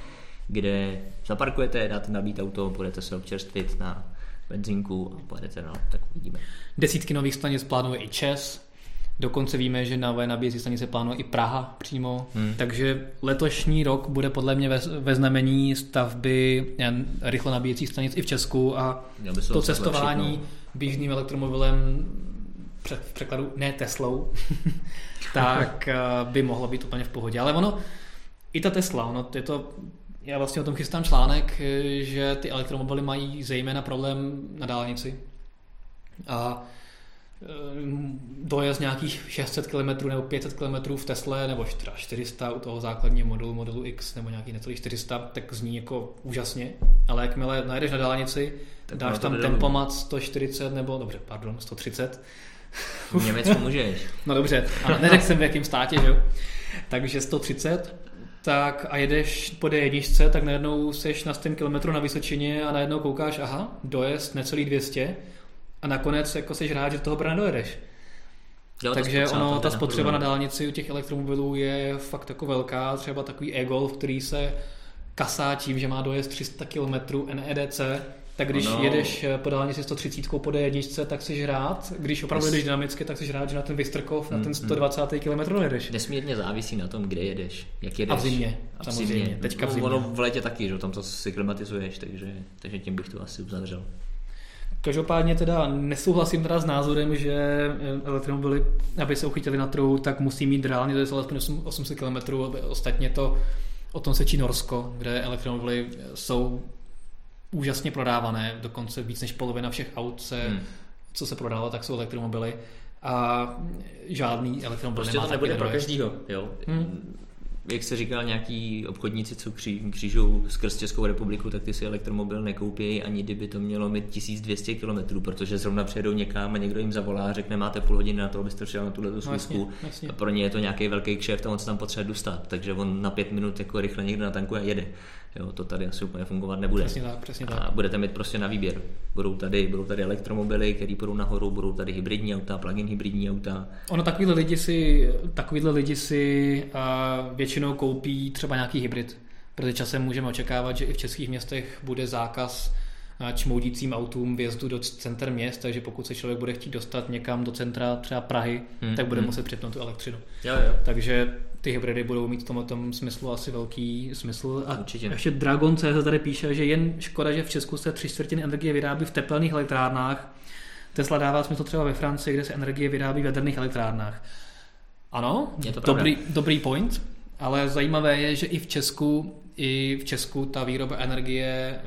kde zaparkujete, dáte nabít auto, budete se občerstvit na benzínku a pojedete dál, tak uvidíme. Desítky nových stanic plánuje i ČES, Dokonce víme, že nové nabíjecí stanice plánuje i Praha přímo, hmm. takže letošní rok bude podle mě ve, ve znamení stavby rychle nabíjecích stanic i v Česku a to cestování lepší, no. běžným elektromobilem v překladu ne Teslou, tak eh, by mohlo být úplně v pohodě. Ale ono, i ta Tesla, ono, je to, já vlastně o tom chystám článek, eh, že ty elektromobily mají zejména problém na dálnici. A eh, dojezd nějakých 600 km nebo 500 km v Tesle nebo 400 u toho základního modelu, modelu X nebo nějaký necelých 400, tak zní jako úžasně, ale jakmile najedeš na dálnici, tak dáš tam tempomat 140 nebo, dobře, pardon, 130. V Německu můžeš. no dobře, ale neřekl jsem v jakém státě, že jo. Takže 130, tak a jedeš po D1, tak najednou seš na 100 km na Vysočině a najednou koukáš, aha, dojezd necelý 200 a nakonec jako seš rád, že toho brana dojedeš. Jo, Takže ta ono, ta spotřeba na dálnici u těch elektromobilů je fakt jako velká, třeba takový e-golf, který se kasá tím, že má dojezd 300 km NEDC, tak když ano. jedeš eh, po dálnici 130 po D1, tak jsi rád. Když opravdu jedeš dynamicky, tak jsi rád, že na ten Vystrkov, mm, na ten 120 mm. km jedeš. Nesmírně závisí na tom, kde jedeš, jak jedeš. A v zimě, a v samozřejmě. Zimě. Teďka v zimě. Ono v létě taky, že tam to si klimatizuješ, takže, takže tím bych to asi uzavřel. Každopádně teda nesouhlasím teda s názorem, že eh, elektromobily, aby se uchytili na trhu, tak musí mít reálně to je alespoň 800 km, ostatně to o tom sečí Norsko, kde elektromobily jsou úžasně prodávané, dokonce víc než polovina všech aut, se, hmm. co se prodalo, tak jsou elektromobily a žádný elektromobil prostě nemá to nebude pro každýho, jo. Hmm jak se říkal, nějaký obchodníci, co kří, křížou skrz Českou republiku, tak ty si elektromobil nekoupí, ani kdyby to mělo mít 1200 km, protože zrovna přijedou někam a někdo jim zavolá a řekne, máte půl hodiny na to, abyste přijel na tuhle schůzku. No, a pro ně je to nějaký velký kšeft a on se tam potřebuje dostat, takže on na pět minut jako rychle někdo natankuje a jede. Jo, to tady asi úplně fungovat nebude. Přesně tak, přesně tak. A budete mít prostě na výběr. Budou tady, budou tady elektromobily, které půjdou nahoru, budou tady hybridní auta, plug-in hybridní auta. Ono takovýhle lidi si, takovýhle lidi si uh, většinou koupí třeba nějaký hybrid, protože časem můžeme očekávat, že i v českých městech bude zákaz čmoudícím autům vjezdu do center měst, takže pokud se člověk bude chtít dostat někam do centra třeba Prahy, hmm, tak bude hmm. muset přepnout tu elektřinu. Jo, jo. Takže ty hybridy budou mít v tomhle tom smyslu asi velký smysl. A Určitě. ještě Dragon se tady píše, že jen škoda, že v Česku se tři čtvrtiny energie vyrábí v tepelných elektrárnách. Tesla dává smysl třeba ve Francii, kde se energie vyrábí v jaderných elektrárnách. Ano, je to dobrý, dobrý point, ale zajímavé je, že i v Česku, i v Česku ta výroba energie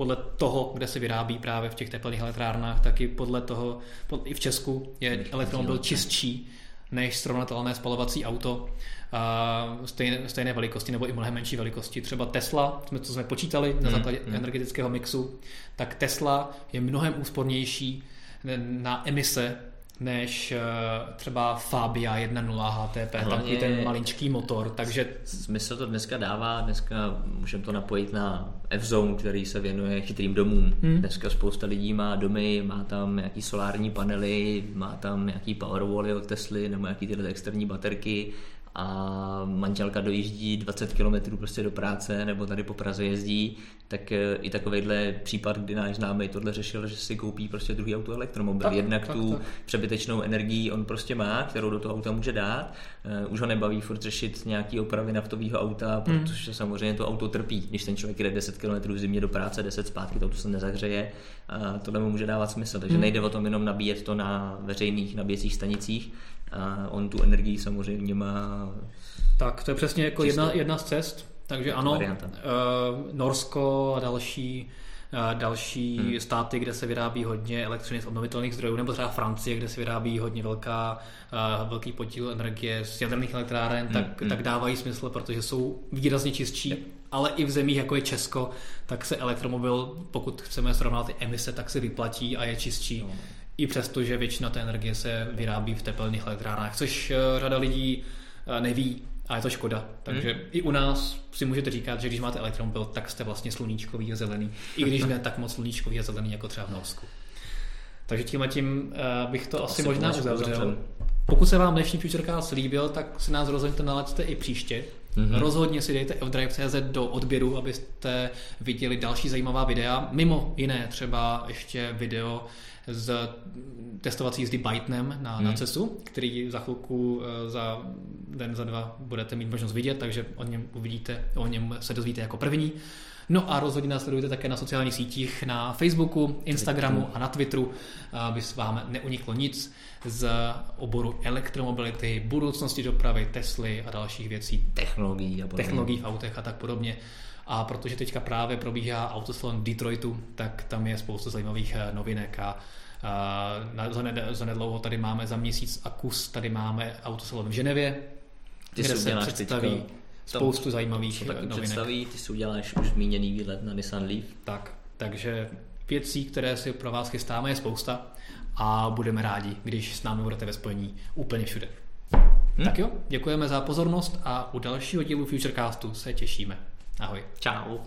podle toho, kde se vyrábí právě v těch teplných elektrárnách, tak i podle toho, pod, i v Česku je elektromobil čistší než srovnatelné spalovací auto a stejné, stejné velikosti nebo i mnohem menší velikosti. Třeba Tesla, jsme, co jsme počítali na hmm, základě hmm. energetického mixu, tak Tesla je mnohem úspornější na emise než eh, třeba Fabia 1.0 HTP, taky ten maličký motor, takže... Smysl to dneska dává, dneska můžeme to napojit na F-Zone, který se věnuje chytrým domům. Hmm. Dneska spousta lidí má domy, má tam nějaký solární panely, má tam nějaký powerwally od Tesly nebo nějaký tyhle externí baterky a manželka dojíždí 20 km prostě do práce nebo tady po Praze jezdí, tak eh, i takovýhle případ, kdy náš známý tohle řešil, že si koupí prostě druhý auto elektromobil. Tak, Jednak tak, tu tak. přebytečnou energii on prostě má, kterou do toho auta může dát. Eh, už ho nebaví furt řešit nějaký opravy naftového auta, hmm. protože samozřejmě to auto trpí. Když ten člověk jde 10 km v zimě do práce, 10 zpátky, to auto se nezahřeje. A tohle mu může dávat smysl. Takže hmm. nejde o tom jenom nabíjet to na veřejných nabíjecích stanicích, a on tu energii samozřejmě má. Tak to je přesně jako jedna, jedna z cest. Takže ano, uh, Norsko a další uh, další hmm. státy, kde se vyrábí hodně elektřiny z obnovitelných zdrojů, nebo třeba Francie, kde se vyrábí hodně velká, velký podíl energie z jaderných elektráren, hmm. tak, hmm. tak dávají smysl, protože jsou výrazně čistší. Ale i v zemích, jako je Česko, tak se elektromobil, pokud chceme srovnat ty emise, tak se vyplatí a je čistší. No i přesto, že většina té energie se vyrábí v tepelných elektrárnách, což eh, řada lidí eh, neví a je to škoda. Takže hmm. i u nás si můžete říkat, že když máte elektromobil, tak jste vlastně sluníčkový a zelený. I když ne tak moc sluníčkový a zelený jako třeba v Norsku. Takže tímhle tím uh, bych to, to asi, možná uzavřel. Pokud se vám dnešní Futurecast líbil, tak si nás rozhodně nalaďte i příště. Mm-hmm. Rozhodně si dejte fdrive.cz do odběru, abyste viděli další zajímavá videa. Mimo jiné třeba ještě video z testovací jízdy Bytenem na, hmm. na CESu, který za chvilku, eh, za den, za dva budete mít možnost vidět, takže o něm uvidíte, o něm se dozvíte jako první. No a rozhodně nás sledujte také na sociálních sítích, na Facebooku, Instagramu a na Twitteru, aby s vám neuniklo nic z oboru elektromobility, budoucnosti dopravy, Tesly a dalších věcí. Technologií a podobně. Technologií v autech a tak podobně. A protože teďka právě probíhá autosalon Detroitu, tak tam je spousta zajímavých eh, novinek a uh, za, ned- za nedlouho tady máme za měsíc a kus, tady máme autosalon v Ženevě, Ty kde se představí teďka- spoustu tam zajímavých to taky novinek. představí, ty si uděláš už zmíněný výlet na Nissan Leaf. Tak, takže věcí, které si pro vás chystáme, je spousta a budeme rádi, když s námi budete ve spojení úplně všude. Hmm? Tak jo, děkujeme za pozornost a u dalšího dílu Futurecastu se těšíme. Ahoj. Čau.